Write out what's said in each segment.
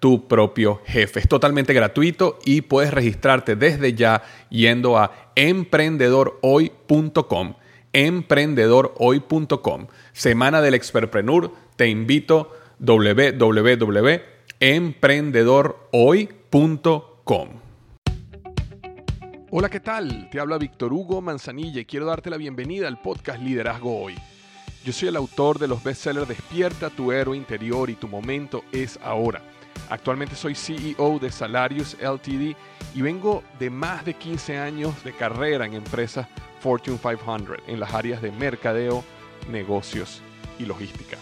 tu propio jefe. Es totalmente gratuito y puedes registrarte desde ya yendo a emprendedorhoy.com. Emprendedorhoy.com. Semana del Expertpreneur. Te invito www.emprendedorhoy.com. Hola, ¿qué tal? Te habla Víctor Hugo Manzanilla y quiero darte la bienvenida al podcast Liderazgo Hoy. Yo soy el autor de los bestsellers Despierta tu héroe interior y tu momento es ahora Actualmente soy CEO de Salarius LTD y vengo de más de 15 años de carrera en empresas Fortune 500 en las áreas de mercadeo, negocios y logística.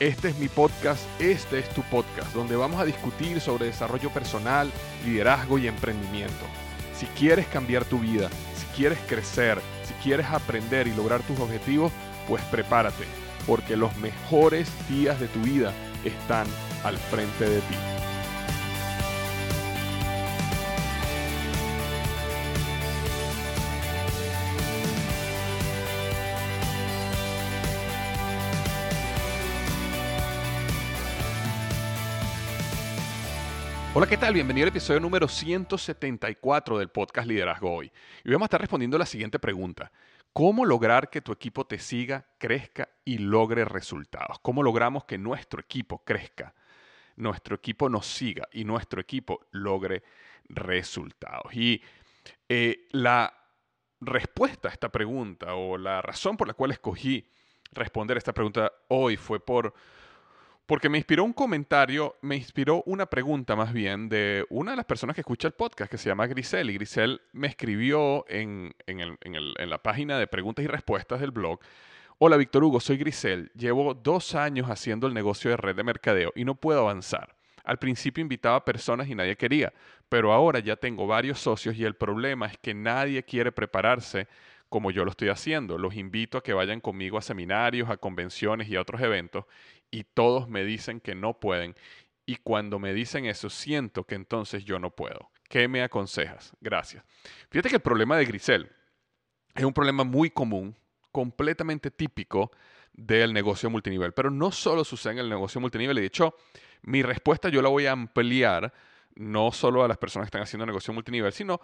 Este es mi podcast, este es tu podcast, donde vamos a discutir sobre desarrollo personal, liderazgo y emprendimiento. Si quieres cambiar tu vida, si quieres crecer, si quieres aprender y lograr tus objetivos, pues prepárate, porque los mejores días de tu vida están al frente de ti. Hola, ¿qué tal? Bienvenido al episodio número 174 del podcast Liderazgo Hoy. Y vamos a estar respondiendo la siguiente pregunta. ¿Cómo lograr que tu equipo te siga, crezca y logre resultados? ¿Cómo logramos que nuestro equipo crezca, nuestro equipo nos siga y nuestro equipo logre resultados? Y eh, la respuesta a esta pregunta o la razón por la cual escogí responder esta pregunta hoy fue por porque me inspiró un comentario, me inspiró una pregunta más bien de una de las personas que escucha el podcast que se llama Grisel. Y Grisel me escribió en, en la página de preguntas y respuestas del blog. Hola Víctor Hugo, soy Grisel. Llevo dos años haciendo el negocio de red de mercadeo y no puedo avanzar. Al principio invitaba a personas y nadie quería, pero ahora ya tengo varios socios y el problema es que nadie quiere prepararse como yo lo estoy haciendo. Los invito a que vayan conmigo a seminarios, a convenciones y a otros eventos y todos me dicen que no pueden. Y cuando me dicen eso, siento que entonces yo no puedo. ¿Qué me aconsejas? Gracias. Fíjate que el problema de Grisel es un problema muy común, completamente típico del negocio multinivel. Pero no solo sucede en el negocio multinivel. De hecho, mi respuesta yo la voy a ampliar no solo a las personas que están haciendo negocio multinivel, sino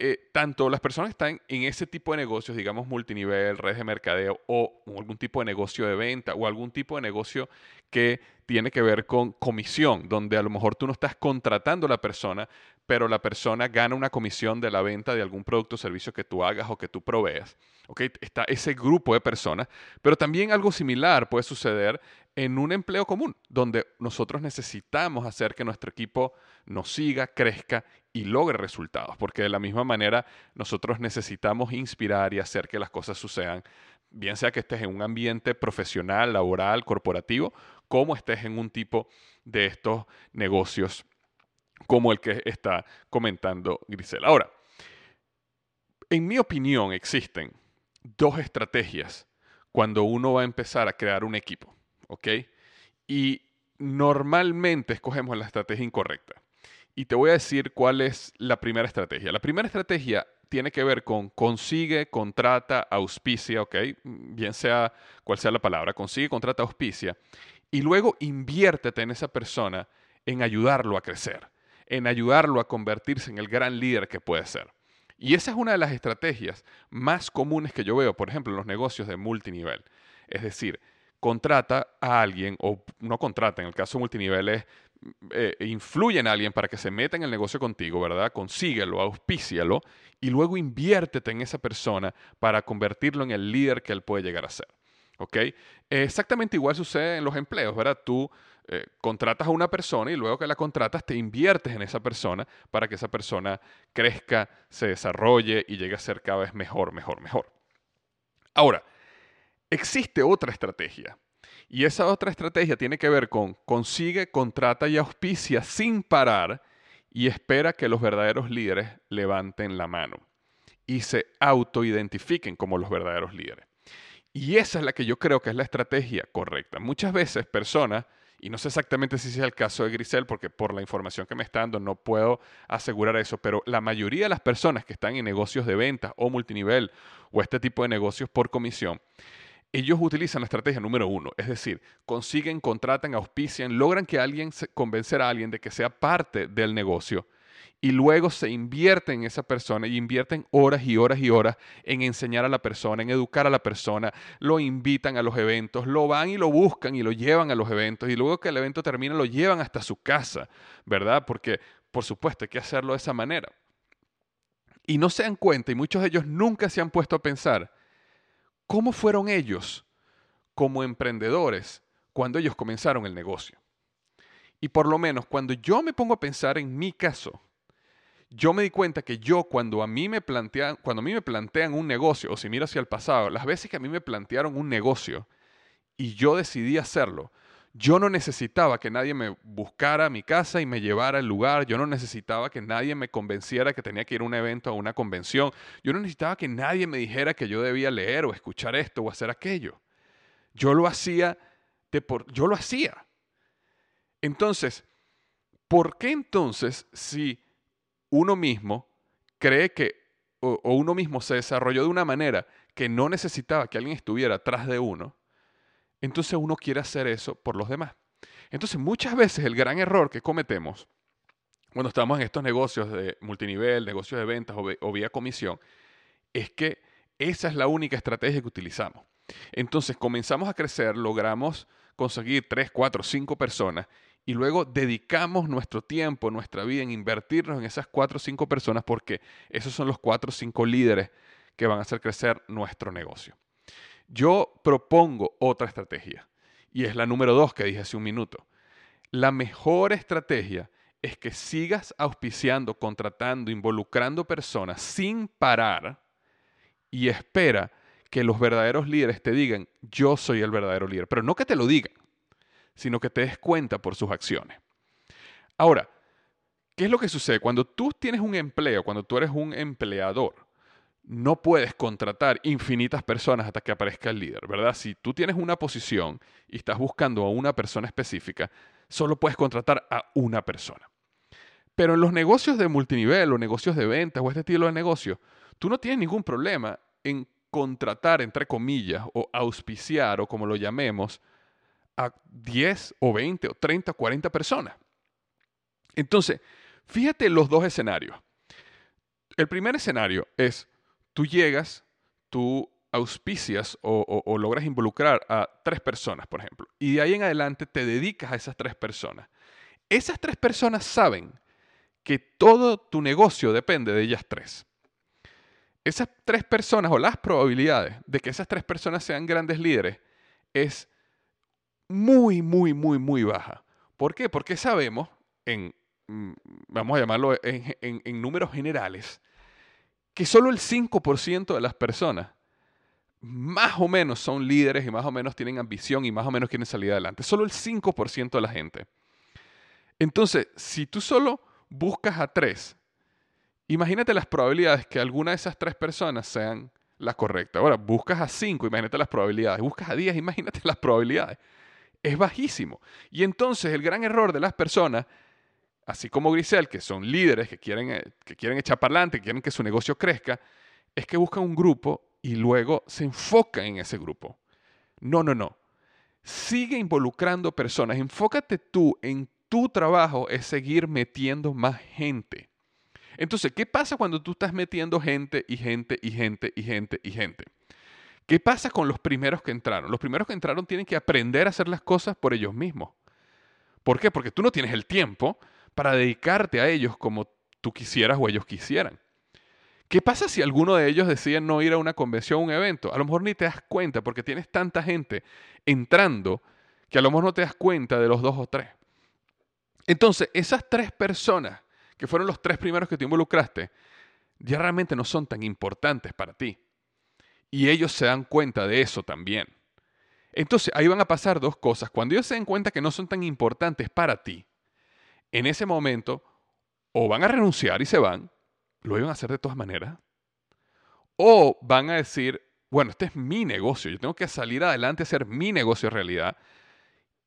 eh, tanto las personas que están en ese tipo de negocios, digamos multinivel, redes de mercadeo o algún tipo de negocio de venta o algún tipo de negocio que tiene que ver con comisión, donde a lo mejor tú no estás contratando a la persona, pero la persona gana una comisión de la venta de algún producto o servicio que tú hagas o que tú proveas. ¿Okay? Está ese grupo de personas, pero también algo similar puede suceder en un empleo común, donde nosotros necesitamos hacer que nuestro equipo nos siga, crezca y logre resultados, porque de la misma manera nosotros necesitamos inspirar y hacer que las cosas sucedan, bien sea que estés en un ambiente profesional, laboral, corporativo, como estés en un tipo de estos negocios como el que está comentando Grisel. Ahora, en mi opinión existen dos estrategias cuando uno va a empezar a crear un equipo. ¿ok? Y normalmente escogemos la estrategia incorrecta. Y te voy a decir cuál es la primera estrategia. La primera estrategia tiene que ver con consigue, contrata, auspicia, ¿ok? Bien sea cual sea la palabra, consigue, contrata, auspicia. Y luego inviértete en esa persona en ayudarlo a crecer, en ayudarlo a convertirse en el gran líder que puede ser. Y esa es una de las estrategias más comunes que yo veo, por ejemplo, en los negocios de multinivel. Es decir, contrata a alguien, o no contrata, en el caso de multiniveles, eh, influye en alguien para que se meta en el negocio contigo, ¿verdad? Consíguelo, auspícialo y luego inviértete en esa persona para convertirlo en el líder que él puede llegar a ser. ¿Ok? Exactamente igual sucede en los empleos, ¿verdad? Tú eh, contratas a una persona y luego que la contratas te inviertes en esa persona para que esa persona crezca, se desarrolle y llegue a ser cada vez mejor, mejor, mejor. Ahora, Existe otra estrategia. Y esa otra estrategia tiene que ver con consigue, contrata y auspicia sin parar y espera que los verdaderos líderes levanten la mano y se autoidentifiquen como los verdaderos líderes. Y esa es la que yo creo que es la estrategia correcta. Muchas veces personas, y no sé exactamente si es el caso de Grisel, porque por la información que me está dando no puedo asegurar eso, pero la mayoría de las personas que están en negocios de ventas o multinivel o este tipo de negocios por comisión, ellos utilizan la estrategia número uno, es decir, consiguen, contratan, auspician, logran que alguien, convencer a alguien de que sea parte del negocio y luego se invierte en esa persona y invierten horas y horas y horas en enseñar a la persona, en educar a la persona, lo invitan a los eventos, lo van y lo buscan y lo llevan a los eventos y luego que el evento termina lo llevan hasta su casa, ¿verdad? Porque por supuesto hay que hacerlo de esa manera. Y no se dan cuenta y muchos de ellos nunca se han puesto a pensar cómo fueron ellos como emprendedores cuando ellos comenzaron el negocio. Y por lo menos cuando yo me pongo a pensar en mi caso, yo me di cuenta que yo cuando a mí me plantean, cuando a mí me plantean un negocio, o si miro hacia el pasado, las veces que a mí me plantearon un negocio y yo decidí hacerlo, yo no necesitaba que nadie me buscara a mi casa y me llevara al lugar, yo no necesitaba que nadie me convenciera que tenía que ir a un evento o a una convención, yo no necesitaba que nadie me dijera que yo debía leer o escuchar esto o hacer aquello. Yo lo hacía de por, yo lo hacía. Entonces, ¿por qué entonces si uno mismo cree que, o, uno mismo se desarrolló de una manera que no necesitaba que alguien estuviera atrás de uno, entonces uno quiere hacer eso por los demás. Entonces muchas veces el gran error que cometemos cuando estamos en estos negocios de multinivel, negocios de ventas o, o vía comisión, es que esa es la única estrategia que utilizamos. Entonces comenzamos a crecer, logramos conseguir 3, 4, 5 personas y luego dedicamos nuestro tiempo, nuestra vida en invertirnos en esas cuatro o cinco personas porque esos son los cuatro o cinco líderes que van a hacer crecer nuestro negocio. Yo propongo otra estrategia y es la número dos que dije hace un minuto. La mejor estrategia es que sigas auspiciando, contratando, involucrando personas sin parar y espera que los verdaderos líderes te digan, yo soy el verdadero líder, pero no que te lo digan, sino que te des cuenta por sus acciones. Ahora, ¿qué es lo que sucede? Cuando tú tienes un empleo, cuando tú eres un empleador, no puedes contratar infinitas personas hasta que aparezca el líder, ¿verdad? Si tú tienes una posición y estás buscando a una persona específica, solo puedes contratar a una persona. Pero en los negocios de multinivel o negocios de ventas o este estilo de negocio, tú no tienes ningún problema en contratar, entre comillas, o auspiciar, o como lo llamemos, a 10 o 20 o 30 o 40 personas. Entonces, fíjate los dos escenarios. El primer escenario es, tú llegas, tú auspicias o, logras involucrar a tres personas, por ejemplo, y de ahí en adelante te dedicas a esas tres personas. Esas tres personas saben que todo tu negocio depende de ellas tres. Esas tres personas o las probabilidades de que esas tres personas sean grandes líderes es muy, muy, muy, muy baja. ¿Por qué? Porque sabemos, en, mm, vamos a llamarlo en, números generales, que solo el 5% de las personas más o menos son líderes y más o menos tienen ambición y más o menos quieren salir adelante. Solo el 5% de la gente. Entonces, si tú solo buscas a tres, imagínate las probabilidades que alguna de esas tres personas sean las correctas. Ahora, buscas a cinco, imagínate las probabilidades. Buscas a 10, imagínate las probabilidades es bajísimo. Y entonces el gran error de las personas, así como Grisel, que son líderes, que quieren, eh, que quieren echar para adelante, que quieren que su negocio crezca, es que buscan un grupo y luego se enfocan en ese grupo. No, no, no. Sigue involucrando personas. Enfócate tú en tu trabajo, es seguir metiendo más gente. Entonces, ¿qué pasa cuando tú estás metiendo gente y gente y gente y gente y gente? ¿Qué pasa con los primeros que entraron? Los primeros que entraron tienen que aprender a hacer las cosas por ellos mismos. ¿Por qué? Porque tú no tienes el tiempo para dedicarte a ellos como tú quisieras o ellos quisieran. ¿Qué pasa si alguno de ellos decide no ir a una convención o un evento? A lo mejor ni te das cuenta porque tienes tanta gente entrando que a lo mejor no te das cuenta de los dos o tres. Entonces, esas tres personas que fueron los tres primeros que te involucraste, ya realmente no son tan importantes para ti. Y ellos se dan cuenta de eso también. Entonces ahí van a pasar dos cosas. Cuando ellos se den cuenta que no son tan importantes para ti, en ese momento o van a renunciar y se van, lo iban a hacer de todas maneras, o van a decir, bueno, este es mi negocio, yo tengo que salir adelante hacer mi negocio realidad,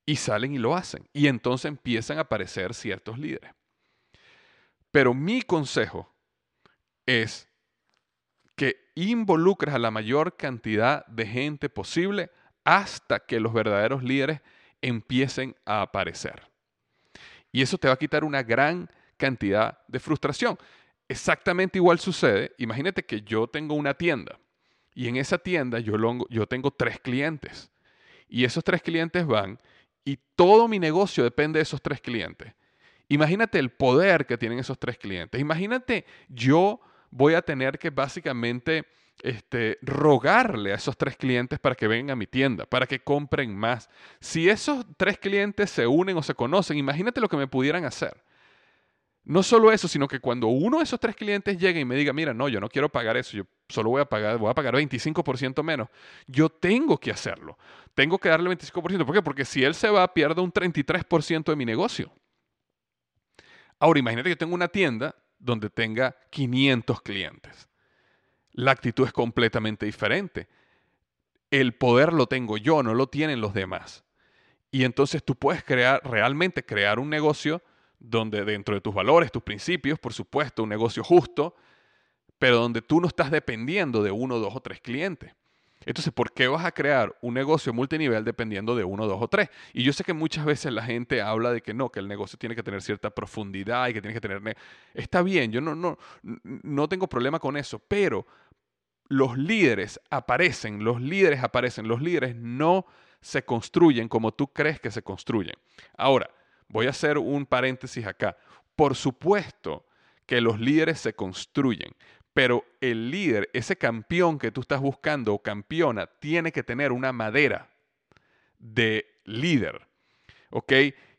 y salen y lo hacen. Y entonces empiezan a aparecer ciertos líderes. Pero mi consejo es que involucres a la mayor cantidad de gente posible hasta que los verdaderos líderes empiecen a aparecer. Y eso te va a quitar una gran cantidad de frustración. Exactamente igual sucede. Imagínate que yo tengo una tienda y en esa tienda yo, yo tengo tres clientes. Y esos tres clientes van y todo mi negocio depende de esos tres clientes. Imagínate el poder que tienen esos tres clientes. Imagínate yo voy a tener que básicamente este, rogarle a esos tres clientes para que vengan a mi tienda, para que compren más. Si esos tres clientes se unen o se conocen, imagínate lo que me pudieran hacer. No solo eso, sino que cuando uno de esos tres clientes llegue y me diga, mira, no, yo no quiero pagar eso, yo solo voy a pagar, voy a pagar 25% menos, yo tengo que hacerlo. Tengo que darle 25%. ¿Por qué? Porque si él se va, pierde un 33% de mi negocio. Ahora, imagínate que tengo una tienda donde tenga 500 clientes. La actitud es completamente diferente. El poder lo tengo yo, no lo tienen los demás. Y entonces tú puedes crear, realmente crear un negocio donde dentro de tus valores, tus principios, por supuesto, un negocio justo, pero donde tú no estás dependiendo de uno, dos o tres clientes. Entonces, ¿por qué vas a crear un negocio multinivel dependiendo de uno, dos o tres? Y yo sé que muchas veces la gente habla de que no, que el negocio tiene que tener cierta profundidad y que tiene que tener... Está bien, yo no, no, no tengo problema con eso, pero los líderes aparecen, los líderes aparecen, los líderes no se construyen como tú crees que se construyen. Ahora, Voy a hacer un paréntesis acá. Por supuesto que los líderes se construyen, pero el líder, ese campeón que tú estás buscando o campeona, tiene que tener una madera de líder, ¿ok?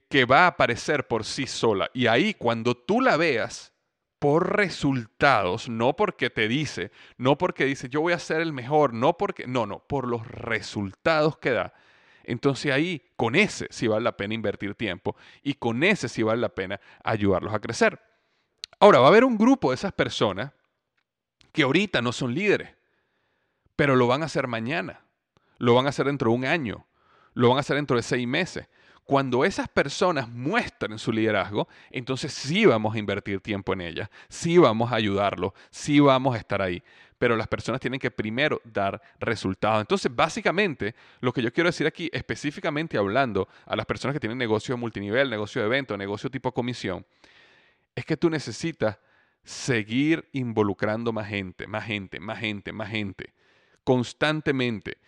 Que va a aparecer por sí sola. Y ahí cuando tú la veas por resultados, no porque te dice, no porque dice yo voy a ser el mejor, no porque, no, no, por los resultados que da, entonces ahí con ese sí vale la pena invertir tiempo y con ese sí vale la pena ayudarlos a crecer. Ahora, va a haber un grupo de esas personas que ahorita no son líderes, pero lo van a hacer mañana, lo van a hacer dentro de un año, lo van a hacer dentro de seis meses. Cuando esas personas muestren su liderazgo, entonces sí vamos a invertir tiempo en ellas, sí vamos a ayudarlos, sí vamos a estar ahí pero las personas tienen que primero dar resultados. Entonces, básicamente, lo que yo quiero decir aquí, específicamente hablando a las personas que tienen negocio multinivel, negocio de evento, negocio tipo comisión, es que tú necesitas seguir involucrando más gente, más gente, más gente, más gente, constantemente.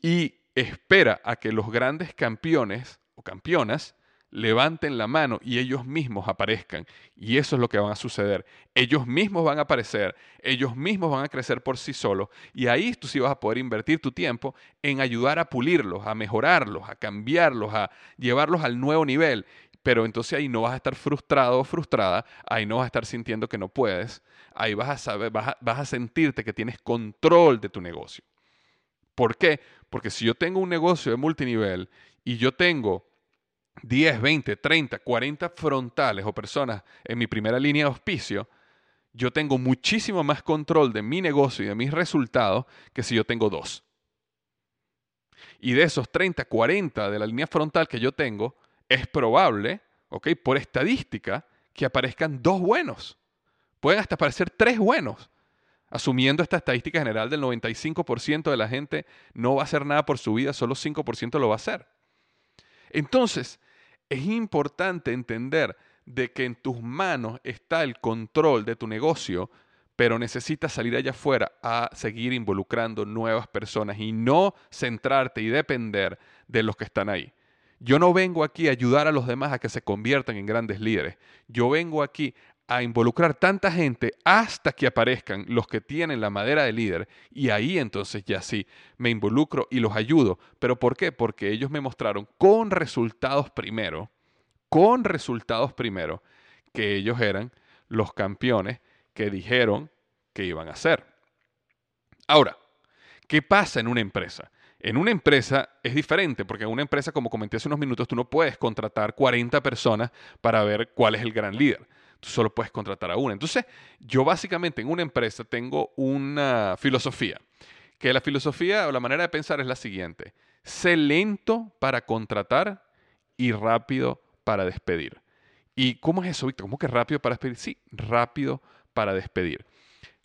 Y espera a que los grandes campeones o campeonas levanten la mano y ellos mismos aparezcan. Y eso es lo que va a suceder. Ellos mismos van a aparecer, ellos mismos van a crecer por sí solos. Y ahí tú sí vas a poder invertir tu tiempo en ayudar a pulirlos, a mejorarlos, a cambiarlos, a llevarlos al nuevo nivel. Pero entonces ahí no vas a estar frustrado o frustrada, ahí no vas a estar sintiendo que no puedes, ahí vas a saber, vas a, vas a sentirte que tienes control de tu negocio. ¿Por qué? Porque si yo tengo un negocio de multinivel y yo tengo 10, 20, 30, 40 frontales o personas en mi primera línea de auspicio, yo tengo muchísimo más control de mi negocio y de mis resultados que si yo tengo dos. Y de esos 30, 40 de la línea frontal que yo tengo, es probable, ¿ok? Por estadística, que aparezcan dos buenos. Pueden hasta aparecer tres buenos. Asumiendo esta estadística general del 95% de la gente no va a hacer nada por su vida, solo 5% lo va a hacer. Entonces, es importante entender de que en tus manos está el control de tu negocio, pero necesitas salir allá afuera a seguir involucrando nuevas personas y no centrarte y depender de los que están ahí. Yo no vengo aquí a ayudar a los demás a que se conviertan en grandes líderes. Yo vengo aquí a involucrar tanta gente hasta que aparezcan los que tienen la madera de líder y ahí entonces ya sí me involucro y los ayudo. ¿Pero por qué? Porque ellos me mostraron con resultados primero, con resultados primero, que ellos eran los campeones que dijeron que iban a ser. Ahora, ¿qué pasa en una empresa? En una empresa es diferente, porque en una empresa, como comenté hace unos minutos, tú no puedes contratar 40 personas para ver cuál es el gran líder tú solo puedes contratar a una. Entonces, yo básicamente en una empresa tengo una filosofía, que la filosofía o la manera de pensar es la siguiente. Sé lento para contratar y rápido para despedir. ¿Y cómo es eso, Víctor? ¿Cómo que rápido para despedir? Sí, rápido para despedir.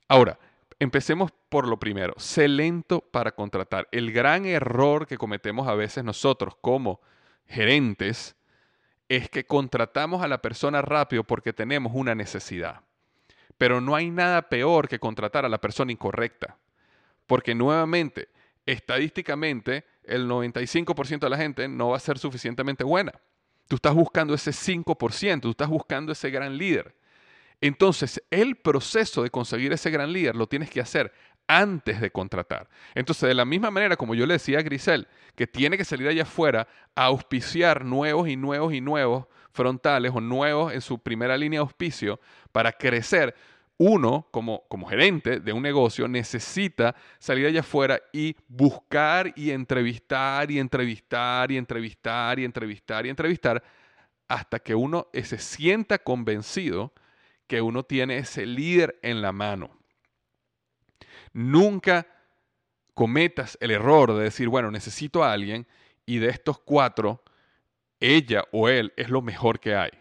Ahora, empecemos por lo primero. Sé lento para contratar. El gran error que cometemos a veces nosotros como gerentes es que contratamos a la persona rápido porque tenemos una necesidad. Pero no hay nada peor que contratar a la persona incorrecta. Porque nuevamente, estadísticamente, el 95% de la gente no va a ser suficientemente buena. Tú estás buscando ese 5%, tú estás buscando ese gran líder. Entonces, el proceso de conseguir ese gran líder lo tienes que hacer antes de contratar. Entonces, de la misma manera como yo le decía a Grisel, que tiene que salir allá afuera a auspiciar nuevos y nuevos y nuevos frontales o nuevos en su primera línea de auspicio para crecer, uno como, como gerente de un negocio necesita salir allá afuera y buscar y entrevistar y entrevistar y entrevistar y entrevistar y entrevistar hasta que uno se sienta convencido que uno tiene ese líder en la mano. Nunca cometas el error de decir, bueno, necesito a alguien y de estos cuatro, ella o él es lo mejor que hay.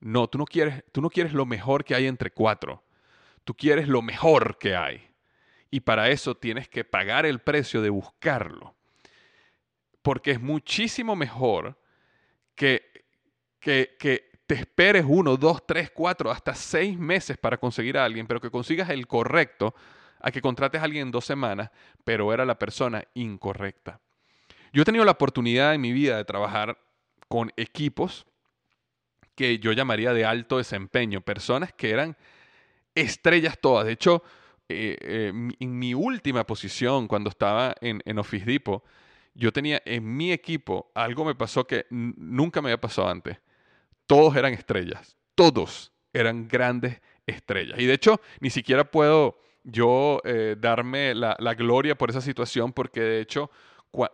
No, tú no quieres, tú no quieres lo mejor que hay entre cuatro Tú quieres lo mejor que hay. Y para eso tienes que pagar el precio de buscarlo. Porque es muchísimo mejor que, que, que te esperes uno, dos, tres, cuatro, hasta seis meses para conseguir a alguien, pero que consigas el correcto, a que contrates a alguien en dos semanas, pero era la persona incorrecta. Yo he tenido la oportunidad en mi vida de trabajar con equipos que yo llamaría de alto desempeño, personas que eran estrellas todas. De hecho, eh, eh, en mi última posición, cuando estaba en, Office Depot, yo tenía en mi equipo, algo me pasó que nunca me había pasado antes. Todos eran estrellas, todos eran grandes estrellas. Y de hecho, ni siquiera puedo yo eh, darme la, gloria por esa situación, porque de hecho,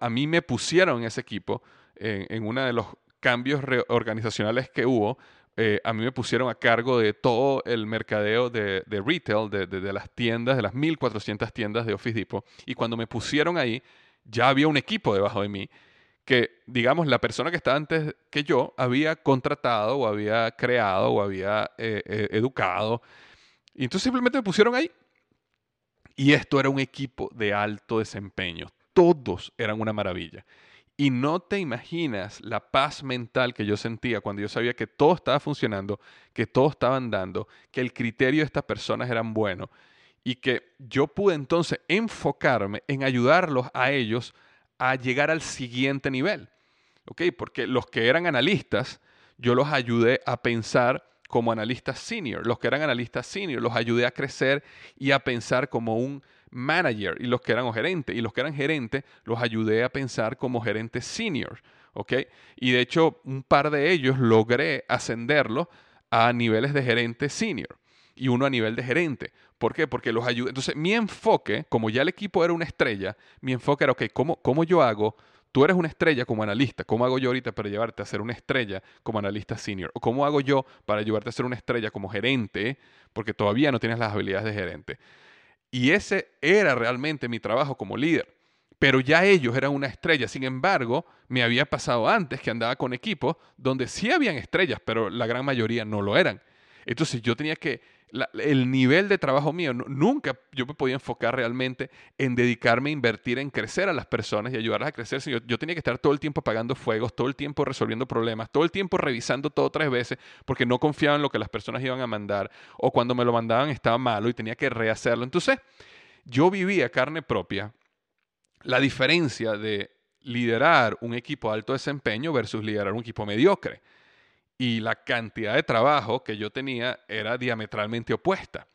a mí me pusieron en ese equipo, en, en uno de los cambios organizacionales que hubo, eh, a mí me pusieron a cargo de todo el mercadeo de, retail, de, las tiendas, de las 1400 tiendas de Office Depot. Y cuando me pusieron ahí, ya había un equipo debajo de mí que, digamos, la persona que estaba antes que yo había contratado o había creado o había eh, educado. Y entonces simplemente me pusieron ahí. Y esto era un equipo de alto desempeño. Todos eran una maravilla. Y no te imaginas la paz mental que yo sentía cuando yo sabía que todo estaba funcionando, que todo estaba andando, que el criterio de estas personas eran buenos y que yo pude entonces enfocarme en ayudarlos a ellos a llegar al siguiente nivel. ¿Ok? Porque los que eran analistas, yo los ayudé a pensar como analistas senior. Los que eran analistas senior, los ayudé a crecer y a pensar como un manager y los que eran gerentes. Y los que eran gerentes los ayudé a pensar como gerentes senior. ¿ok? Y de hecho, un par de ellos logré ascenderlos a niveles de gerente senior y uno a nivel de gerente. ¿Por qué? Porque los ayudé. Entonces, mi enfoque, como ya el equipo era una estrella, mi enfoque era, ok, ¿cómo, cómo yo hago? Tú eres una estrella como analista. ¿Cómo hago yo ahorita para llevarte a ser una estrella como analista senior? ¿O cómo hago yo para llevarte a ser una estrella como gerente? Porque todavía no tienes las habilidades de gerente. Y ese era realmente mi trabajo como líder. Pero ya ellos eran una estrella. Sin embargo, me había pasado antes que andaba con equipos donde sí habían estrellas, pero la gran mayoría no lo eran. Entonces yo tenía que el nivel de trabajo mío, nunca yo me podía enfocar realmente en dedicarme a invertir en crecer a las personas y ayudarlas a crecer. Yo, yo tenía que estar todo el tiempo apagando fuegos, todo el tiempo resolviendo problemas, todo el tiempo revisando todo tres veces porque no confiaba en lo que las personas iban a mandar o cuando me lo mandaban estaba malo y tenía que rehacerlo. Entonces, yo vivía carne propia la diferencia de liderar un equipo de alto desempeño versus liderar un equipo mediocre y la cantidad de trabajo que yo tenía era diametralmente opuesta.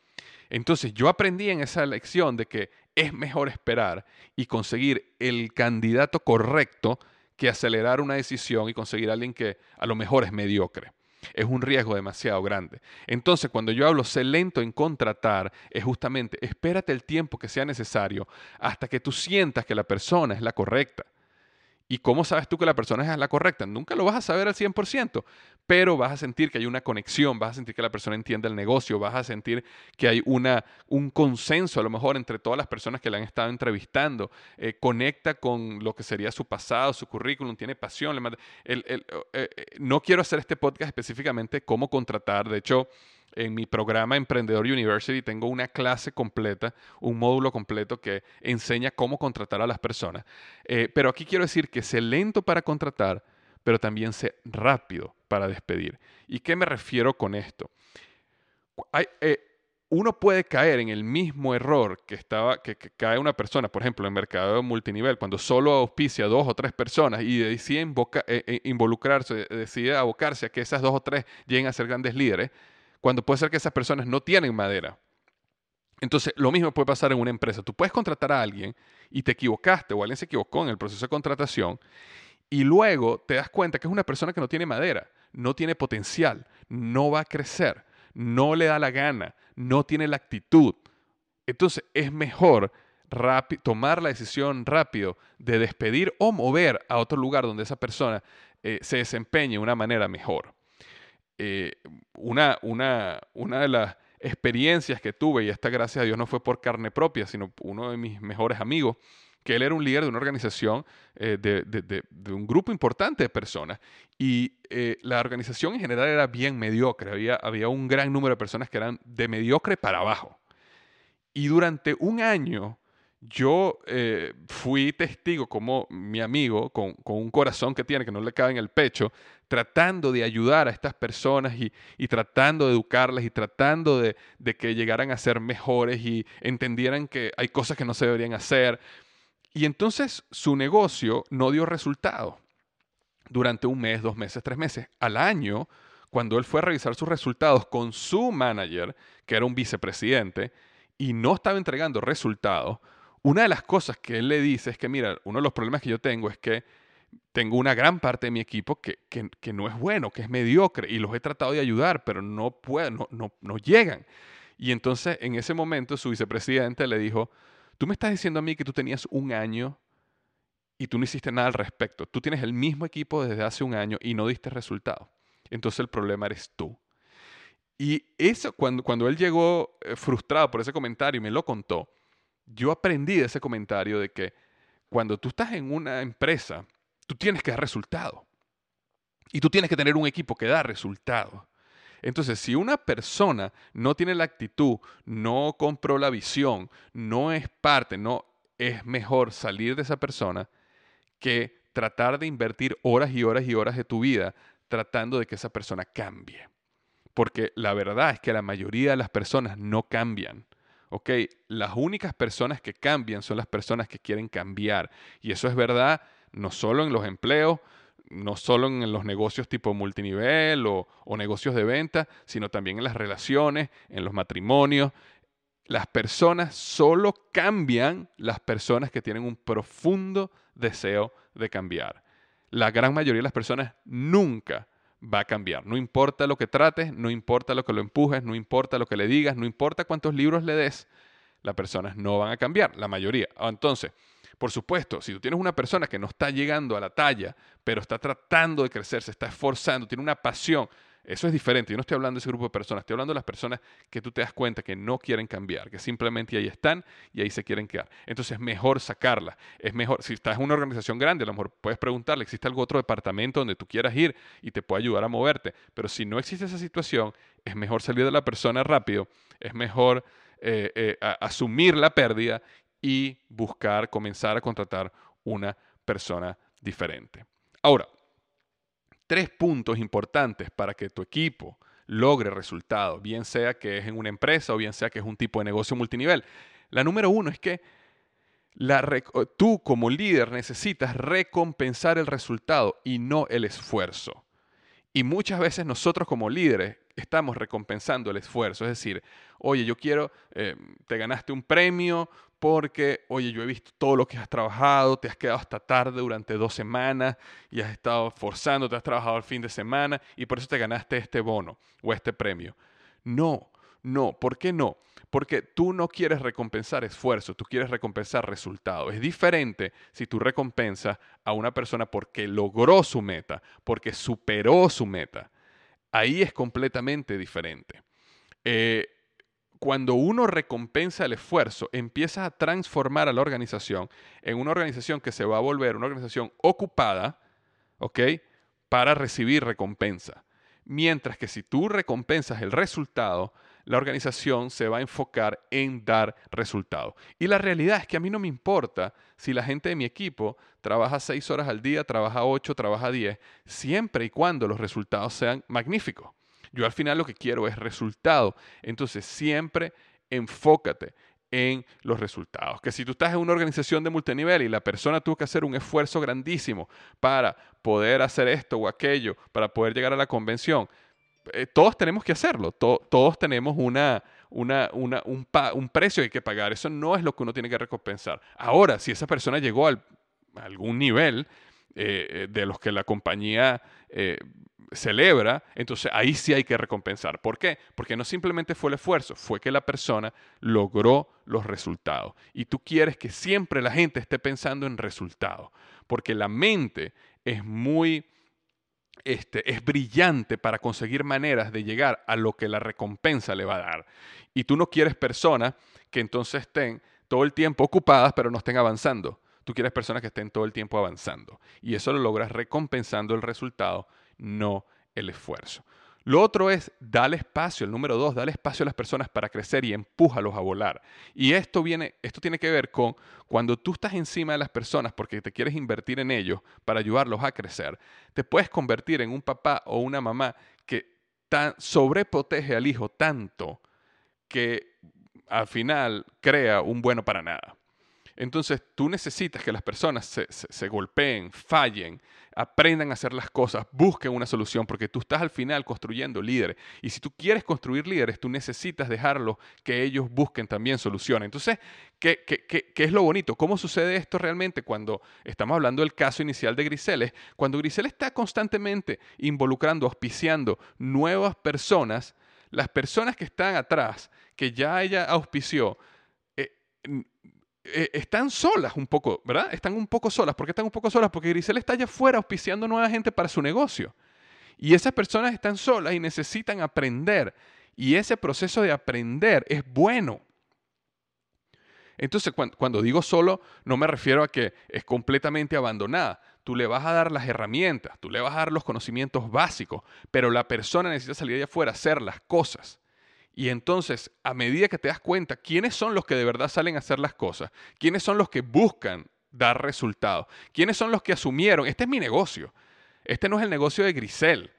Entonces yo aprendí en esa lección de que es mejor esperar y conseguir el candidato correcto que acelerar una decisión y conseguir a alguien que a lo mejor es mediocre. Es un riesgo demasiado grande. Entonces, cuando yo hablo sé lento en contratar, es justamente espérate el tiempo que sea necesario hasta que tú sientas que la persona es la correcta. ¿Y cómo sabes tú que la persona es la correcta? Nunca lo vas a saber al 100%, pero vas a sentir que hay una conexión, vas a sentir que la persona entiende el negocio, vas a sentir que hay una, un consenso a lo mejor entre todas las personas que le han estado entrevistando, eh, conecta con lo que sería su pasado, su currículum, tiene pasión. Eh, eh, no quiero hacer este podcast específicamente cómo contratar, de hecho en mi programa Emprendedor University tengo una clase completa, un módulo completo que enseña cómo contratar a las personas. Eh, pero aquí quiero decir que sé lento para contratar, pero también sé rápido para despedir. ¿Y qué me refiero con esto? Eh, uno puede caer en el mismo error que, estaba, que, cae una persona, por ejemplo, en mercado multinivel, cuando solo auspicia dos o tres personas y decide eh, involucrarse, decide abocarse a que esas dos o tres lleguen a ser grandes líderes, cuando puede ser que esas personas no tienen madera. Entonces, lo mismo puede pasar en una empresa. Tú puedes contratar a alguien y te equivocaste o alguien se equivocó en el proceso de contratación y luego te das cuenta que es una persona que no tiene madera, no tiene potencial, no va a crecer, no le da la gana, no tiene la actitud. Entonces, es mejor tomar la decisión rápido de despedir o mover a otro lugar donde esa persona eh, se desempeñe de una manera mejor. Eh, una, una, una de las experiencias que tuve, y esta gracias a Dios no fue por carne propia, sino uno de mis mejores amigos, que él era un líder de una organización, eh, de, de, un grupo importante de personas, y eh, la organización en general era bien mediocre, había, había un gran número de personas que eran de mediocre para abajo. Y durante un año yo fui testigo como mi amigo, con, un corazón que tiene, que no le cabe en el pecho, tratando de ayudar a estas personas y, tratando de educarlas y tratando de, que llegaran a ser mejores y entendieran que hay cosas que no se deberían hacer. Y entonces su negocio no dio resultado durante un mes, dos meses, tres meses. Al año, cuando él fue a revisar sus resultados con su manager, que era un vicepresidente, y no estaba entregando resultados, una de las cosas que él le dice es que, mira, uno de los problemas que yo tengo es que tengo una gran parte de mi equipo que, no es bueno, que es mediocre, y los he tratado de ayudar, pero no pueden, no, no, no llegan. Y entonces, en ese momento, su vicepresidente le dijo, tú me estás diciendo a mí que tú tenías un año y tú no hiciste nada al respecto. Tú tienes el mismo equipo desde hace un año y no diste resultado. Entonces el problema eres tú. Y eso, cuando, cuando él llegó eh, frustrado por ese comentario y me lo contó, yo aprendí de ese comentario de que cuando tú estás en una empresa, tú tienes que dar resultado. Y tú tienes que tener un equipo que da resultado. Entonces, si una persona no tiene la actitud, no compró la visión, no es parte, no es mejor salir de esa persona que tratar de invertir horas y horas y horas de tu vida tratando de que esa persona cambie. Porque la verdad es que la mayoría de las personas no cambian. ¿ok? Las únicas personas que cambian son las personas que quieren cambiar. Y eso es verdad no solo en los empleos, no solo en los negocios tipo multinivel o, negocios de venta, sino también en las relaciones, en los matrimonios. Las personas solo cambian las personas que tienen un profundo deseo de cambiar. La gran mayoría de las personas nunca va a cambiar. No importa lo que trates, no importa lo que lo empujes, no importa lo que le digas, no importa cuántos libros le des, las personas no van a cambiar, la mayoría. Entonces, por supuesto, si tú tienes una persona que no está llegando a la talla, pero está tratando de crecer, se está esforzando, tiene una pasión, eso es diferente. Yo no estoy hablando de ese grupo de personas, estoy hablando de las personas que tú te das cuenta que no quieren cambiar, que simplemente ahí están y ahí se quieren quedar. Entonces es mejor sacarla. Es mejor, si estás en una organización grande, a lo mejor puedes preguntarle, ¿existe algún otro departamento donde tú quieras ir y te pueda ayudar a moverte? Pero si no existe esa situación, es mejor salir de la persona rápido, es mejor eh, eh, asumir la pérdida y buscar, comenzar a contratar una persona diferente. Ahora, tres puntos importantes para que tu equipo logre resultados, bien sea que es en una empresa o bien sea que es un tipo de negocio multinivel. La número uno es que tú como líder necesitas recompensar el resultado y no el esfuerzo. Y muchas veces nosotros como líderes estamos recompensando el esfuerzo. Es decir, oye, yo quiero, eh, te ganaste un premio porque, oye, yo he visto todo lo que has trabajado, te has quedado hasta tarde durante dos semanas y has estado forzando, te has trabajado el fin de semana y por eso te ganaste este bono o este premio. No, no, ¿por qué no? Porque tú no quieres recompensar esfuerzo, tú quieres recompensar resultado. Es diferente si tú recompensas a una persona porque logró su meta, porque superó su meta. Ahí es completamente diferente. Eh, cuando uno recompensa el esfuerzo, empieza a transformar a la organización en una organización que se va a volver una organización ocupada, ¿ok? Para recibir recompensa. Mientras que si tú recompensas el resultado, la organización se va a enfocar en dar resultados. Y la realidad es que a mí no me importa si la gente de mi equipo trabaja seis horas al día, trabaja ocho, trabaja diez, siempre y cuando los resultados sean magníficos. Yo al final lo que quiero es resultado. Entonces siempre enfócate en los resultados. Que si tú estás en una organización de multinivel y la persona tuvo que hacer un esfuerzo grandísimo para poder hacer esto o aquello, para poder llegar a la convención, eh, todos tenemos que hacerlo, todos tenemos una, una, una, un, precio que hay que pagar, eso no es lo que uno tiene que recompensar. Ahora, si esa persona llegó al, a algún nivel eh, eh, de los que la compañía celebra, entonces ahí sí hay que recompensar. ¿Por qué? Porque no simplemente fue el esfuerzo, fue que la persona logró los resultados. Y tú quieres que siempre la gente esté pensando en resultados, porque la mente es muy... Este, es brillante para conseguir maneras de llegar a lo que la recompensa le va a dar. Y tú no quieres personas que entonces estén todo el tiempo ocupadas pero no estén avanzando. Tú quieres personas que estén todo el tiempo avanzando. Y eso lo logras recompensando el resultado no el esfuerzo. Lo otro es darle espacio, el número dos, darle espacio a las personas para crecer y empújalos a volar. Y esto viene, esto tiene que ver con cuando tú estás encima de las personas porque te quieres invertir en ellos para ayudarlos a crecer, te puedes convertir en un papá o una mamá que tan, sobreprotege al hijo tanto que al final crea un bueno para nada. Entonces tú necesitas que las personas se, golpeen, fallen, aprendan a hacer las cosas, busquen una solución, porque tú estás al final construyendo líderes. Y si tú quieres construir líderes, tú necesitas dejarlos que ellos busquen también soluciones. Entonces, ¿qué, qué, es lo bonito? ¿Cómo sucede esto realmente cuando estamos hablando del caso inicial de Grisel? Cuando Grisel está constantemente involucrando, auspiciando nuevas personas, las personas que están atrás, que ya ella auspició, eh, eh, están solas un poco, ¿verdad? Están un poco solas. ¿Por qué están un poco solas? Porque Grisel está allá afuera auspiciando nueva gente para su negocio. Y esas personas están solas y necesitan aprender. Y ese proceso de aprender es bueno. Entonces, cuando, digo solo, no me refiero a que es completamente abandonada. Tú le vas a dar las herramientas, tú le vas a dar los conocimientos básicos, pero la persona necesita salir allá afuera hacer las cosas. Y entonces, a medida que te das cuenta quiénes son los que de verdad salen a hacer las cosas, quiénes son los que buscan dar resultados, quiénes son los que asumieron, este es mi negocio, este no es el negocio de Grisel.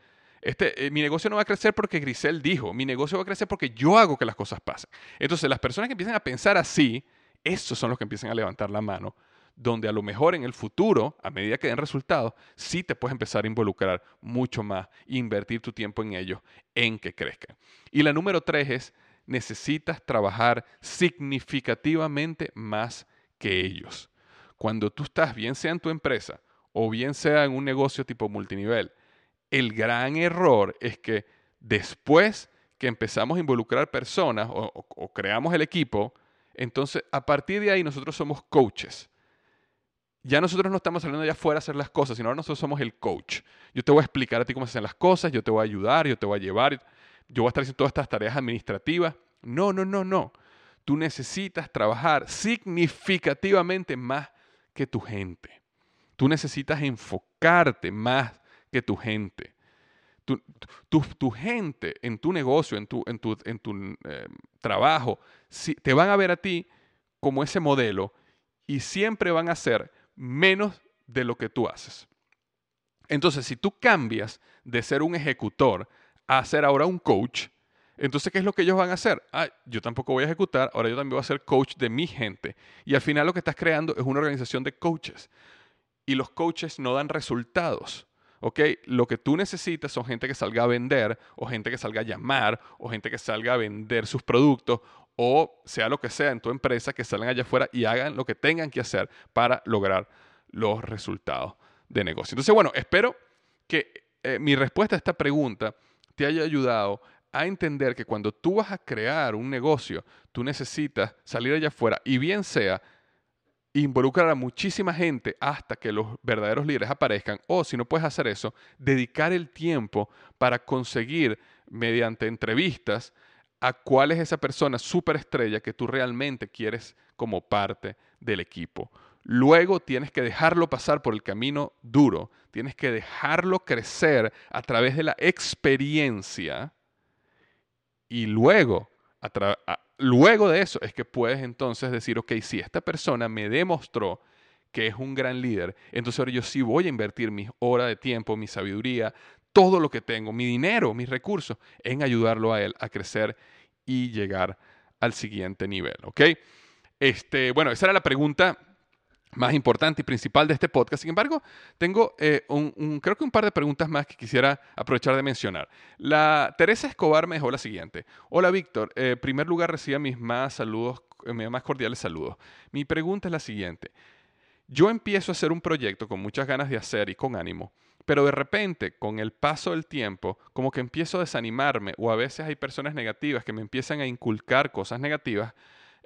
Este, eh, mi negocio no va a crecer porque Grisel dijo, mi negocio va a crecer porque yo hago que las cosas pasen. Entonces, las personas que empiezan a pensar así, esos son los que empiezan a levantar la mano donde a lo mejor en el futuro, a medida que den resultados, sí te puedes empezar a involucrar mucho más invertir tu tiempo en ellos, en que crezcan. Y la número tres es, necesitas trabajar significativamente más que ellos. Cuando tú estás, bien sea en tu empresa o bien sea en un negocio tipo multinivel, el gran error es que después que empezamos a involucrar personas o creamos el equipo, entonces a partir de ahí nosotros somos coaches ya nosotros no estamos saliendo allá afuera a hacer las cosas, sino ahora nosotros somos el coach. Yo te voy a explicar a ti cómo se hacen las cosas, yo te voy a ayudar, yo te voy a llevar, yo voy a estar haciendo todas estas tareas administrativas. No, no, no, no. Tú necesitas trabajar significativamente más que tu gente. Tú necesitas enfocarte más que tu gente. Tu, tu, gente en tu negocio, en tu, en tu, en tu eh, trabajo, si, te van a ver a ti como ese modelo y siempre van a ser menos de lo que tú haces. Entonces, si tú cambias de ser un ejecutor a ser ahora un coach, entonces, ¿qué es lo que ellos van a hacer? Ah, yo tampoco voy a ejecutar, ahora yo también voy a ser coach de mi gente. Y al final lo que estás creando es una organización de coaches. Y los coaches no dan resultados. ¿ok? Lo que tú necesitas son gente que salga a vender, o gente que salga a llamar, o gente que salga a vender sus productos, o sea lo que sea en tu empresa, que salgan allá afuera y hagan lo que tengan que hacer para lograr los resultados de negocio. Entonces, bueno, espero que eh, mi respuesta a esta pregunta te haya ayudado a entender que cuando tú vas a crear un negocio, tú necesitas salir allá afuera y bien sea involucrar a muchísima gente hasta que los verdaderos líderes aparezcan o si no puedes hacer eso, dedicar el tiempo para conseguir mediante entrevistas a cuál es esa persona superestrella que tú realmente quieres como parte del equipo. Luego tienes que dejarlo pasar por el camino duro, tienes que dejarlo crecer a través de la experiencia y luego, luego de eso es que puedes entonces decir, ok, si esta persona me demostró que es un gran líder, entonces ahora yo sí voy a invertir mis horas de tiempo, mi sabiduría, todo lo que tengo, mi dinero, mis recursos, en ayudarlo a él a crecer y llegar al siguiente nivel, ¿ok? Este, bueno, esa era la pregunta más importante y principal de este podcast. Sin embargo, tengo eh, creo que un par de preguntas más que quisiera aprovechar de mencionar. La Teresa Escobar me dejó la siguiente. Hola Víctor, eh, en primer lugar reciba mis más saludos, eh, mis más cordiales saludos. Mi pregunta es la siguiente. Yo empiezo a hacer un proyecto con muchas ganas de hacer y con ánimo, pero de repente, con el paso del tiempo, como que empiezo a desanimarme o a veces hay personas negativas que me empiezan a inculcar cosas negativas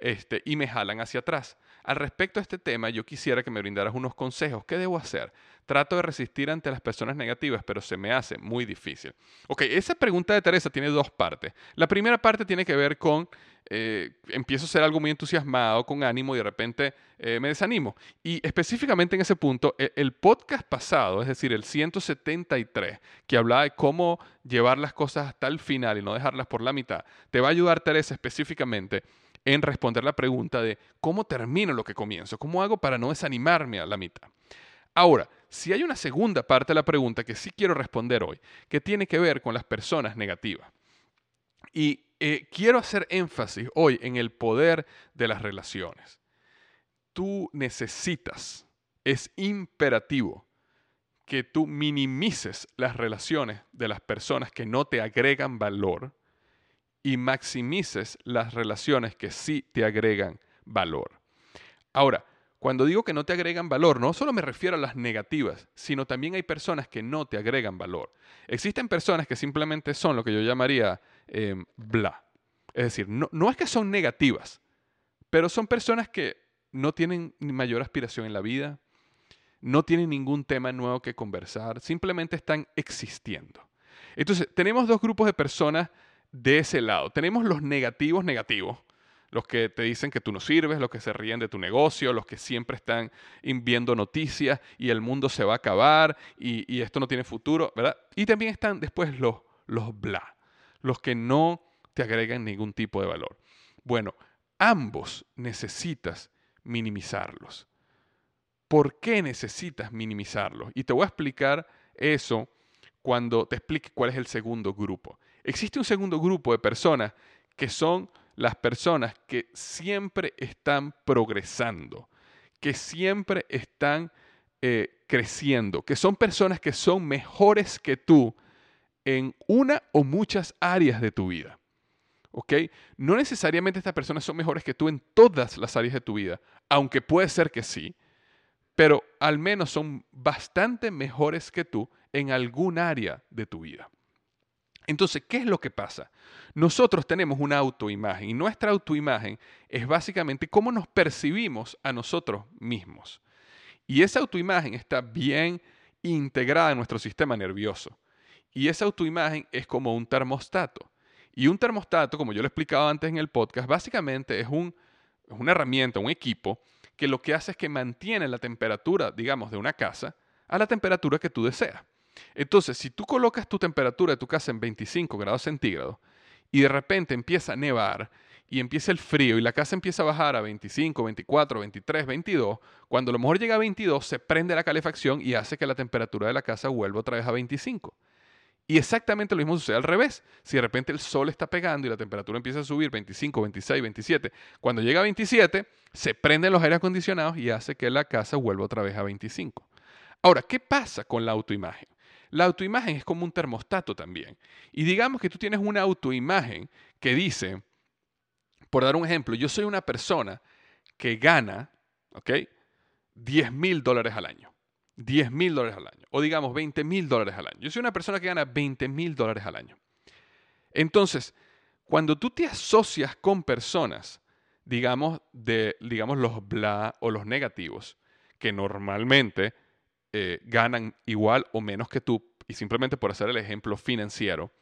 este, y me jalan hacia atrás. Al respecto a este tema, yo quisiera que me brindaras unos consejos. ¿Qué debo hacer? Trato de resistir ante las personas negativas, pero se me hace muy difícil. Ok, esa pregunta de Teresa tiene dos partes. La primera parte tiene que ver con, eh, empiezo a ser algo muy entusiasmado, con ánimo y de repente eh, me desanimo. Y específicamente en ese punto, el, el podcast pasado, es decir, el 173, que hablaba de cómo llevar las cosas hasta el final y no dejarlas por la mitad, te va a ayudar Teresa específicamente en responder la pregunta de cómo termino lo que comienzo, cómo hago para no desanimarme a la mitad. Ahora, si hay una segunda parte de la pregunta que sí quiero responder hoy, que tiene que ver con las personas negativas. Y eh, quiero hacer énfasis hoy en el poder de las relaciones. Tú necesitas, es imperativo que tú minimices las relaciones de las personas que no te agregan valor y maximices las relaciones que sí te agregan valor. Ahora, cuando digo que no te agregan valor, no solo me refiero a las negativas, sino también hay personas que no te agregan valor. Existen personas que simplemente son lo que yo llamaría em, bla. Es decir, no, no es que son negativas, pero son personas que no tienen mayor aspiración en la vida, no tienen ningún tema nuevo que conversar, simplemente están existiendo. Entonces, tenemos dos grupos de personas de ese lado. Tenemos los negativos negativos, los que te dicen que tú no sirves, los que se ríen de tu negocio, los que siempre están viendo noticias y el mundo se va a acabar y, esto no tiene futuro, ¿verdad? Y también están después los, los bla, los que no te agregan ningún tipo de valor. Bueno, ambos necesitas minimizarlos. ¿Por qué necesitas minimizarlos? Y te voy a explicar eso cuando te explique cuál es el segundo grupo. Existe un segundo grupo de personas que son las personas que siempre están progresando, que siempre están eh, creciendo, que son personas que son mejores que tú en una o muchas áreas de tu vida. ¿Ok? No necesariamente estas personas son mejores que tú en todas las áreas de tu vida, aunque puede ser que sí, pero al menos son bastante mejores que tú en algún área de tu vida. Entonces, ¿qué es lo que pasa? Nosotros tenemos una autoimagen y nuestra autoimagen es básicamente cómo nos percibimos a nosotros mismos. Y esa autoimagen está bien integrada en nuestro sistema nervioso. Y esa autoimagen es como un termostato. Y un termostato, como yo lo he explicado antes en el podcast, básicamente es, un, es una herramienta, un equipo, que lo que hace es que mantiene la temperatura, digamos, de una casa a la temperatura que tú deseas. Entonces, si tú colocas tu temperatura de tu casa en 25 grados centígrados y de repente empieza a nevar y empieza el frío y la casa empieza a bajar a 25, 24, 23, 22, cuando a lo mejor llega a 22 se prende la calefacción y hace que la temperatura de la casa vuelva otra vez a 25. Y exactamente lo mismo sucede al revés. Si de repente el sol está pegando y la temperatura empieza a subir 25, 26, 27, cuando llega a 27, se prenden los aires acondicionados y hace que la casa vuelva otra vez a 25. Ahora, ¿qué pasa con la autoimagen? La autoimagen es como un termostato también. Y digamos que tú tienes una autoimagen que dice, por dar un ejemplo, yo soy una persona que gana, ¿ok? 10 mil dólares al año. 10 mil dólares al año. O digamos 20 mil dólares al año. Yo soy una persona que gana 20 mil dólares al año. Entonces, cuando tú te asocias con personas, digamos, de, digamos los bla o los negativos, que normalmente eh, ganan igual o menos que tú, y simplemente por hacer el ejemplo financiero,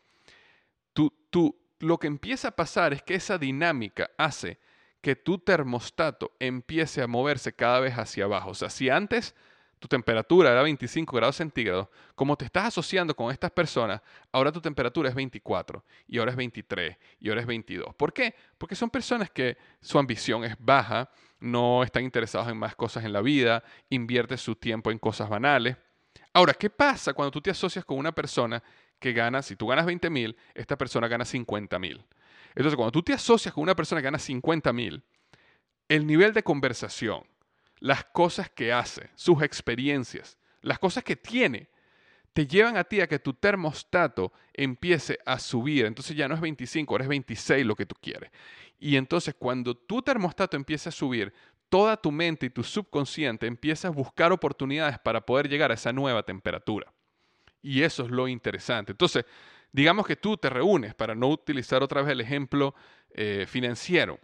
tú, tú, lo que empieza a pasar es que esa dinámica hace que tu termostato empiece a moverse cada vez hacia abajo. O sea, si antes tu temperatura era 25 grados centígrados, como te estás asociando con estas personas, ahora tu temperatura es 24 y ahora es 23 y ahora es 22. ¿Por qué? Porque son personas que su ambición es baja, no están interesados en más cosas en la vida, invierten su tiempo en cosas banales. Ahora, ¿qué pasa cuando tú te asocias con una persona que gana, si tú ganas 20 mil, esta persona gana 50 mil? Entonces, cuando tú te asocias con una persona que gana 50 mil, el nivel de conversación, las cosas que hace, sus experiencias, las cosas que tiene, te llevan a ti a que tu termostato empiece a subir. Entonces ya no es 25, ahora es 26 lo que tú quieres. Y entonces cuando tu termostato empieza a subir, toda tu mente y tu subconsciente empieza a buscar oportunidades para poder llegar a esa nueva temperatura. Y eso es lo interesante. Entonces, digamos que tú te reúnes, para no utilizar otra vez el ejemplo eh, financiero,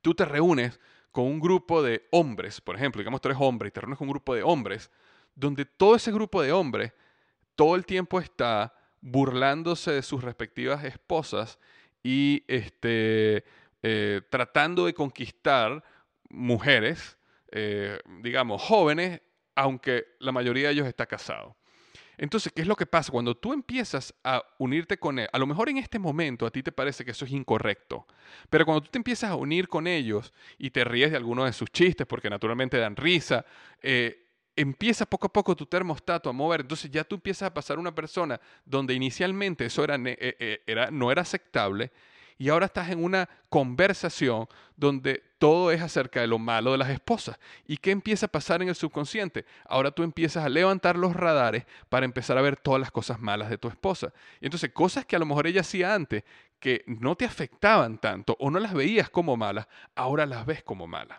tú te reúnes con un grupo de hombres, por ejemplo, digamos tú eres hombre y te reúnes con un grupo de hombres, donde todo ese grupo de hombres todo el tiempo está burlándose de sus respectivas esposas y este, eh, tratando de conquistar mujeres, eh, digamos, jóvenes, aunque la mayoría de ellos está casado. Entonces, ¿qué es lo que pasa? Cuando tú empiezas a unirte con él, a lo mejor en este momento a ti te parece que eso es incorrecto, pero cuando tú te empiezas a unir con ellos y te ríes de alguno de sus chistes, porque naturalmente dan risa, eh, empieza poco a poco tu termostato a mover, entonces ya tú empiezas a pasar una persona donde inicialmente eso era, eh, eh, era, no era aceptable y ahora estás en una conversación donde todo es acerca de lo malo de las esposas. ¿Y qué empieza a pasar en el subconsciente? Ahora tú empiezas a levantar los radares para empezar a ver todas las cosas malas de tu esposa. Y entonces cosas que a lo mejor ella hacía antes, que no te afectaban tanto o no las veías como malas, ahora las ves como malas.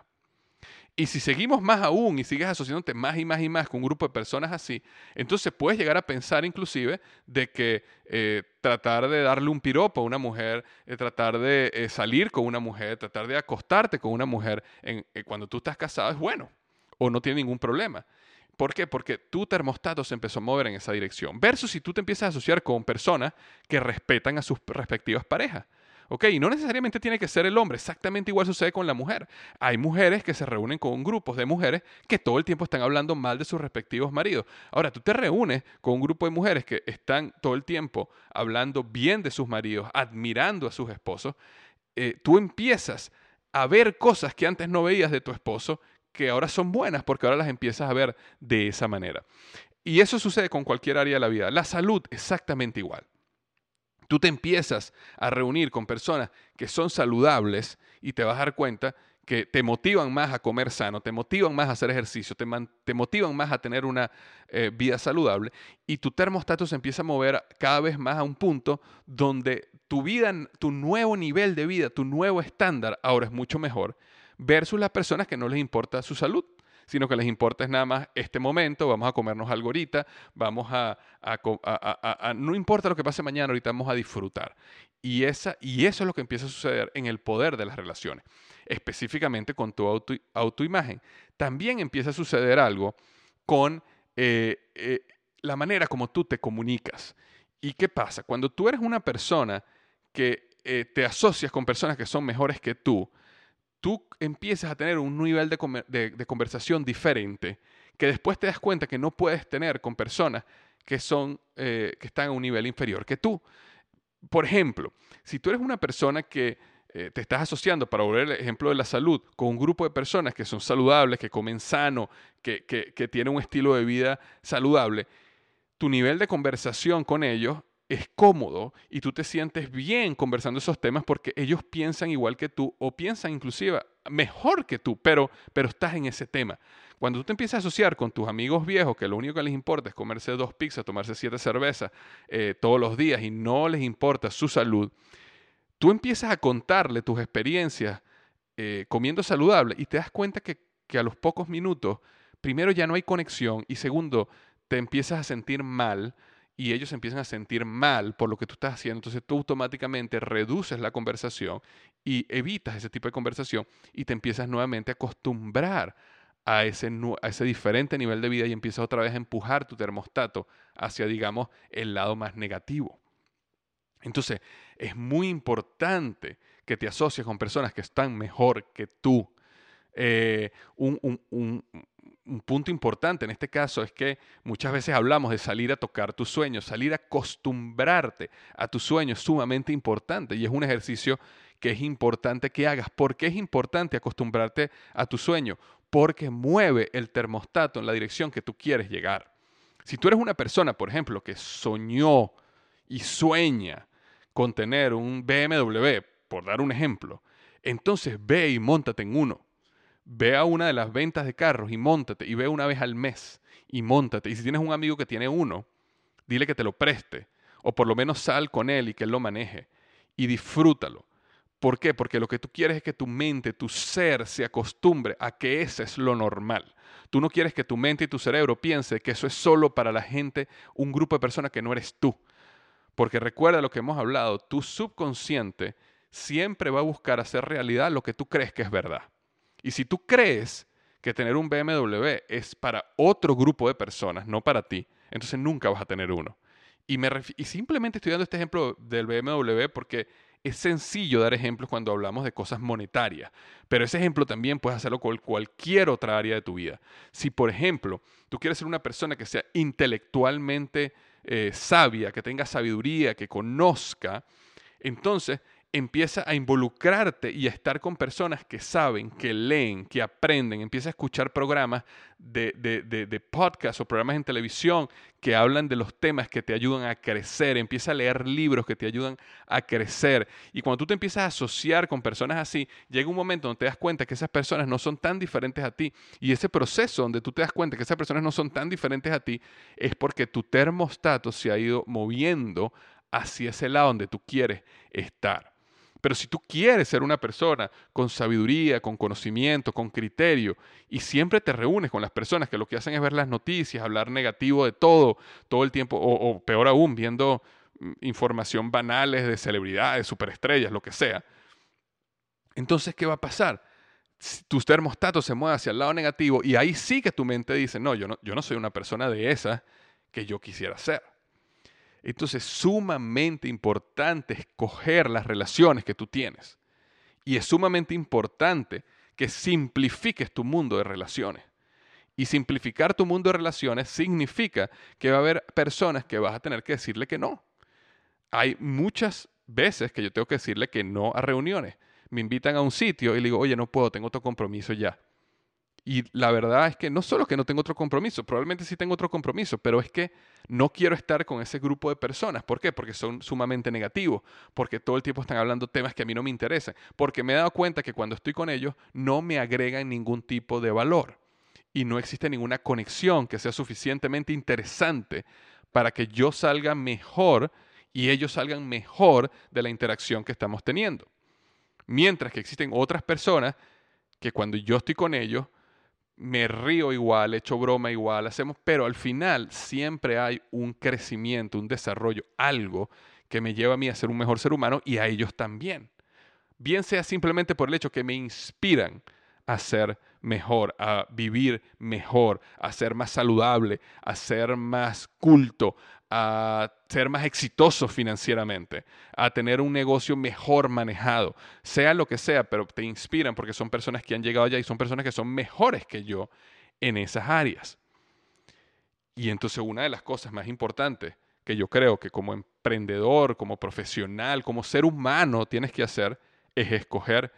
Y si seguimos más aún y sigues asociándote más y más y más con un grupo de personas así, entonces puedes llegar a pensar inclusive de que eh, tratar de darle un piropo a una mujer, eh, tratar de eh, salir con una mujer, tratar de acostarte con una mujer en, cuando tú estás casado es bueno o no tiene ningún problema. ¿Por qué? Porque tu termostato se empezó a mover en esa dirección. Versus si tú te empiezas a asociar con personas que respetan a sus respectivas parejas. ¿Ok? Y no necesariamente tiene que ser el hombre, exactamente igual sucede con la mujer. Hay mujeres que se reúnen con grupos de mujeres que todo el tiempo están hablando mal de sus respectivos maridos. Ahora, tú te reúnes con un grupo de mujeres que están todo el tiempo hablando bien de sus maridos, admirando a sus esposos. Eh, tú empiezas a ver cosas que antes no veías de tu esposo que ahora son buenas porque ahora las empiezas a ver de esa manera. Y eso sucede con cualquier área de la vida. La salud, exactamente igual tú te empiezas a reunir con personas que son saludables y te vas a dar cuenta que te motivan más a comer sano, te motivan más a hacer ejercicio, te, motivan más a tener una eh, vida saludable y tu termostato se empieza a mover cada vez más a un punto donde tu vida, tu nuevo nivel de vida, tu nuevo estándar ahora es mucho mejor versus las personas que no les importa su salud sino que les importa es nada más este momento, vamos a comernos algo ahorita, vamos a, no importa lo que pase mañana, ahorita vamos a disfrutar. Y, esa, y eso es lo que empieza a suceder en el poder de las relaciones, específicamente con tu auto, autoimagen. También empieza a suceder algo con eh, eh, la manera como tú te comunicas. ¿Y qué pasa? Cuando tú eres una persona que eh, te asocias con personas que son mejores que tú, tú empiezas a tener un nivel de, conversación diferente que después te das cuenta que no puedes tener con personas que, son, eh, que están a un nivel inferior que tú. Por ejemplo, si tú eres una persona que eh, te estás asociando, para volver el ejemplo de la salud, con un grupo de personas que son saludables, que comen sano, que, que tienen un estilo de vida saludable, tu nivel de conversación con ellos es cómodo y tú te sientes bien conversando esos temas porque ellos piensan igual que tú o piensan inclusive mejor que tú, pero, pero estás en ese tema. Cuando tú te empiezas a asociar con tus amigos viejos, que lo único que les importa es comerse dos pizzas, tomarse siete cervezas eh, todos los días y no les importa su salud, tú empiezas a contarle tus experiencias eh, comiendo saludable y te das cuenta que, que a los pocos minutos, primero ya no hay conexión y segundo, te empiezas a sentir mal y ellos empiezan a sentir mal por lo que tú estás haciendo, entonces tú automáticamente reduces la conversación y evitas ese tipo de conversación y te empiezas nuevamente a acostumbrar a ese, a ese diferente nivel de vida y empiezas otra vez a empujar tu termostato hacia, digamos, el lado más negativo. Entonces, es muy importante que te asocies con personas que están mejor que tú. Eh, un, un punto importante en este caso es que muchas veces hablamos de salir a tocar tus sueños, salir a acostumbrarte a tus sueños es sumamente importante y es un ejercicio que es importante que hagas. ¿Por qué es importante acostumbrarte a tu sueño? Porque mueve el termostato en la dirección que tú quieres llegar. Si tú eres una persona, por ejemplo, que soñó y sueña con tener un BMW, por dar un ejemplo, entonces ve y montate en uno ve a una de las ventas de carros y montate y ve una vez al mes y montate. Y si tienes un amigo que tiene uno, dile que te lo preste o por lo menos sal con él y que él lo maneje y disfrútalo. ¿Por qué? Porque lo que tú quieres es que tu mente, tu ser se acostumbre a que ese es lo normal. Tú no quieres que tu mente y tu cerebro piense que eso es solo para la gente, un grupo de personas que no eres tú. Porque recuerda lo que hemos hablado, tu subconsciente siempre va a buscar hacer realidad lo que tú crees que es verdad. Y si tú crees que tener un BMW es para otro grupo de personas, no para ti, entonces nunca vas a tener uno. Y, me simplemente estoy dando este ejemplo del BMW porque es sencillo dar ejemplos cuando hablamos de cosas monetarias, pero ese ejemplo también puedes hacerlo con cualquier otra área de tu vida. Si, por ejemplo, tú quieres ser una persona que sea intelectualmente eh, sabia, que tenga sabiduría, que conozca, entonces empieza a involucrarte y a estar con personas que saben, que leen, que aprenden, empieza a escuchar programas de, de, de, podcast o programas en televisión que hablan de los temas que te ayudan a crecer, empieza a leer libros que te ayudan a crecer. Y cuando tú te empiezas a asociar con personas así, llega un momento donde te das cuenta que esas personas no son tan diferentes a ti. Y ese proceso donde tú te das cuenta que esas personas no son tan diferentes a ti es porque tu termostato se ha ido moviendo hacia ese lado donde tú quieres estar. Pero si tú quieres ser una persona con sabiduría, con conocimiento, con criterio, y siempre te reúnes con las personas que lo que hacen es ver las noticias, hablar negativo de todo, todo el tiempo, o, peor aún, viendo mm, información banales de celebridades, superestrellas, lo que sea, entonces, ¿qué va a pasar? Tus termostatos se mueven hacia el lado negativo y ahí sí que tu mente dice, no, yo no, yo no soy una persona de esa que yo quisiera ser. Entonces, es sumamente importante escoger las relaciones que tú tienes. Y es sumamente importante que simplifiques tu mundo de relaciones. Y simplificar tu mundo de relaciones significa que va a haber personas que vas a tener que decirle que no. Hay muchas veces que yo tengo que decirle que no a reuniones. Me invitan a un sitio y le digo, oye, no puedo, tengo otro compromiso ya. Y la verdad es que no solo que no tengo otro compromiso, probablemente sí tengo otro compromiso, pero es que no quiero estar con ese grupo de personas. ¿Por qué? Porque son sumamente negativos, porque todo el tiempo están hablando temas que a mí no me interesan, porque me he dado cuenta que cuando estoy con ellos no me agregan ningún tipo de valor y no existe ninguna conexión que sea suficientemente interesante para que yo salga mejor y ellos salgan mejor de la interacción que estamos teniendo. Mientras que existen otras personas que cuando yo estoy con ellos, me río igual, echo broma igual, hacemos, pero al final siempre hay un crecimiento, un desarrollo, algo que me lleva a mí a ser un mejor ser humano y a ellos también. Bien sea simplemente por el hecho que me inspiran a ser mejor, a vivir mejor, a ser más saludable, a ser más culto, a ser más exitoso financieramente, a tener un negocio mejor manejado, sea lo que sea, pero te inspiran porque son personas que han llegado allá y son personas que son mejores que yo en esas áreas. Y entonces una de las cosas más importantes que yo creo que como emprendedor, como profesional, como ser humano tienes que hacer es escoger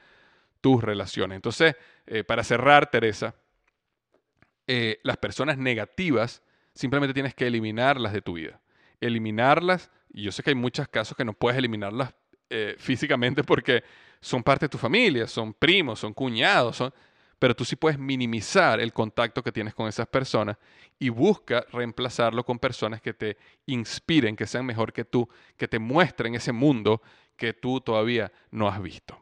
tus relaciones. Entonces, eh, para cerrar, Teresa, eh, las personas negativas simplemente tienes que eliminarlas de tu vida. Eliminarlas, y yo sé que hay muchos casos que no puedes eliminarlas eh, físicamente porque son parte de tu familia, son primos, son cuñados, son, pero tú sí puedes minimizar el contacto que tienes con esas personas y busca reemplazarlo con personas que te inspiren, que sean mejor que tú, que te muestren ese mundo que tú todavía no has visto.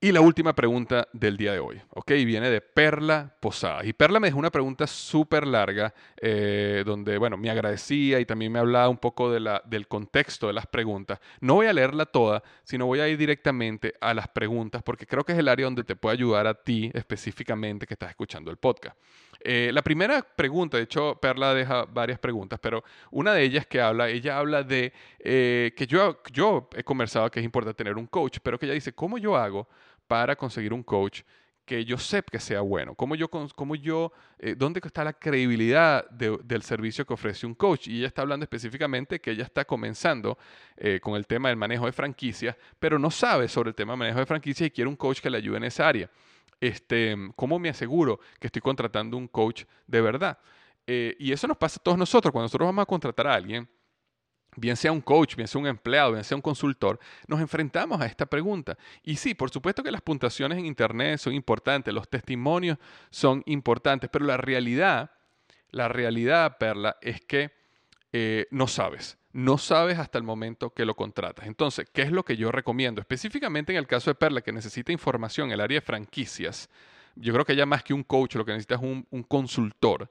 Y la última pregunta del día de hoy, ¿ok? Viene de Perla Posada. Y Perla me dejó una pregunta súper larga, eh, donde, bueno, me agradecía y también me hablaba un poco del contexto de las preguntas. No voy a leerla toda, sino voy a ir directamente a las preguntas, porque creo que es el área donde te puede ayudar a ti específicamente que estás escuchando el podcast. Eh, la primera pregunta, de hecho, Perla deja varias preguntas, pero una de ellas que habla, ella habla de eh, que yo, yo he conversado que es importante tener un coach, pero que ella dice, ¿cómo yo hago para conseguir un coach que yo sepa que sea bueno? ¿Cómo yo, cómo yo eh, dónde está la credibilidad del servicio que ofrece un coach? Y ella está hablando específicamente que ella está comenzando con el tema del manejo de franquicias, pero no sabe sobre el tema del manejo de franquicias y quiere un coach que le ayude en esa área este, ¿cómo me aseguro que estoy contratando un coach de verdad? Eh, y eso nos pasa a todos nosotros. Cuando nosotros vamos a contratar a alguien, bien sea un coach, bien sea un empleado, bien sea un consultor, nos enfrentamos a esta pregunta. Y sí, por supuesto que las puntuaciones en Internet son importantes, los testimonios son importantes, pero la realidad, la realidad, Perla, es que eh, no sabes no sabes hasta el momento que lo contratas. Entonces, ¿qué es lo que yo recomiendo? Específicamente en el caso de Perla, que necesita información en el área de franquicias, yo creo que ya más que un coach, lo que necesita es un, un consultor.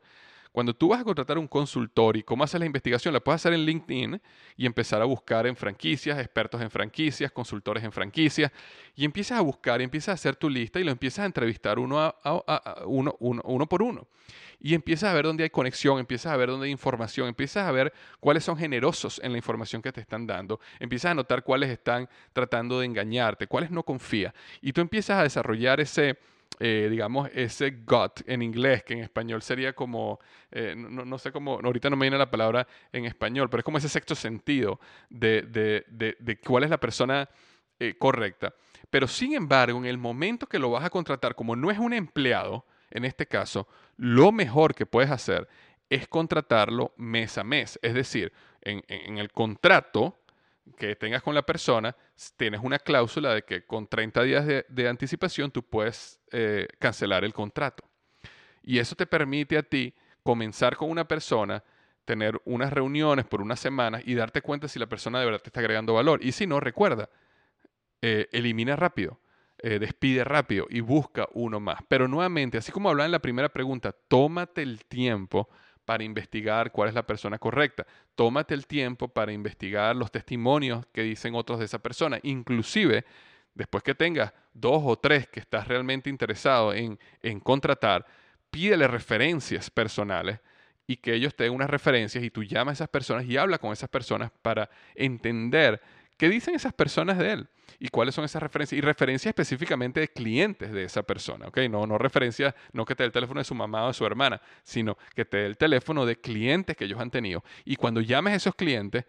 Cuando tú vas a contratar un consultor y cómo haces la investigación, la puedes hacer en LinkedIn y empezar a buscar en franquicias, expertos en franquicias, consultores en franquicias, y empiezas a buscar y empiezas a hacer tu lista y lo empiezas a entrevistar uno, a, uno, uno, por uno. Y empiezas a ver dónde hay conexión, empiezas a ver dónde hay información, empiezas a ver cuáles son generosos en la información que te están dando, empiezas a notar cuáles están tratando de engañarte, cuáles no confía. Y tú empiezas a desarrollar ese eh, digamos, ese gut en inglés, que en español sería como, eh, no, sé cómo, ahorita no me viene la palabra en español, pero es como ese sexto sentido de, de, cuál es la persona eh, correcta. Pero sin embargo, en el momento que lo vas a contratar, como no es un empleado, en este caso, lo mejor que puedes hacer es contratarlo mes a mes. Es decir, en, en el contrato, que tengas con la persona, tienes una cláusula de que con 30 días de, anticipación tú puedes eh, cancelar el contrato. Y eso te permite a ti comenzar con una persona, tener unas reuniones por unas semanas y darte cuenta si la persona de verdad te está agregando valor. Y si no, recuerda, eh, elimina rápido, eh, despide rápido y busca uno más. Pero nuevamente, así como hablaba en la primera pregunta, tómate el tiempo para investigar cuál es la persona correcta. Tómate el tiempo para investigar los testimonios que dicen otros de esa persona. Inclusive, después que tengas dos o tres que estás realmente interesado en, en contratar, pídele referencias personales y que ellos te den unas referencias y tú llamas a esas personas y habla con esas personas para entender qué dicen esas personas de él y cuáles son esas referencias y referencias específicamente de clientes de esa persona, ¿ok? No, no referencias, no que te dé el teléfono de su mamá o de su hermana, sino que te dé el teléfono de clientes que ellos han tenido. Y cuando llames a esos clientes,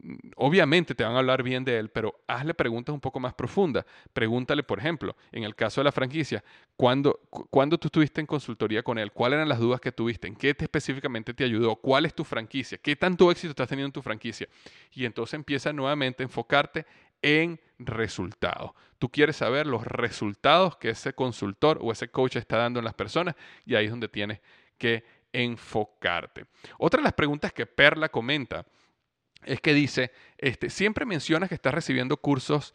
mm, obviamente te van a hablar bien de él, pero hazle preguntas un poco más profundas. Pregúntale, por ejemplo, en el caso de la franquicia, ¿cuándo, ¿cuándo tú estuviste en consultoría con él? ¿Cuáles eran las dudas que tuviste? ¿En qué te específicamente te ayudó? ¿Cuál es tu franquicia? ¿Qué tanto éxito estás teniendo en tu franquicia? Y entonces empieza nuevamente a enfocarte en resultados. Tú quieres saber los resultados que ese consultor o ese coach está dando en las personas y ahí es donde tienes que enfocarte. Otra de las preguntas que Perla comenta es que dice, este, siempre mencionas que estás recibiendo cursos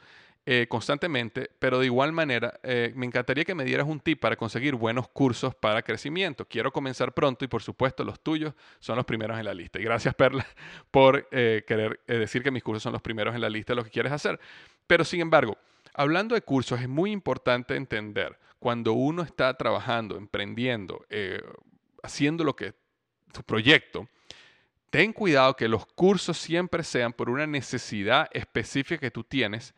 eh, constantemente, pero de igual manera, eh, me encantaría que me dieras un tip para conseguir buenos cursos para crecimiento. Quiero comenzar pronto y por supuesto los tuyos son los primeros en la lista. Y gracias Perla por eh, querer decir que mis cursos son los primeros en la lista de lo que quieres hacer. Pero sin embargo, hablando de cursos, es muy importante entender cuando uno está trabajando, emprendiendo, haciendo lo que tu proyecto, ten cuidado que los cursos siempre sean por una necesidad específica que tú tienes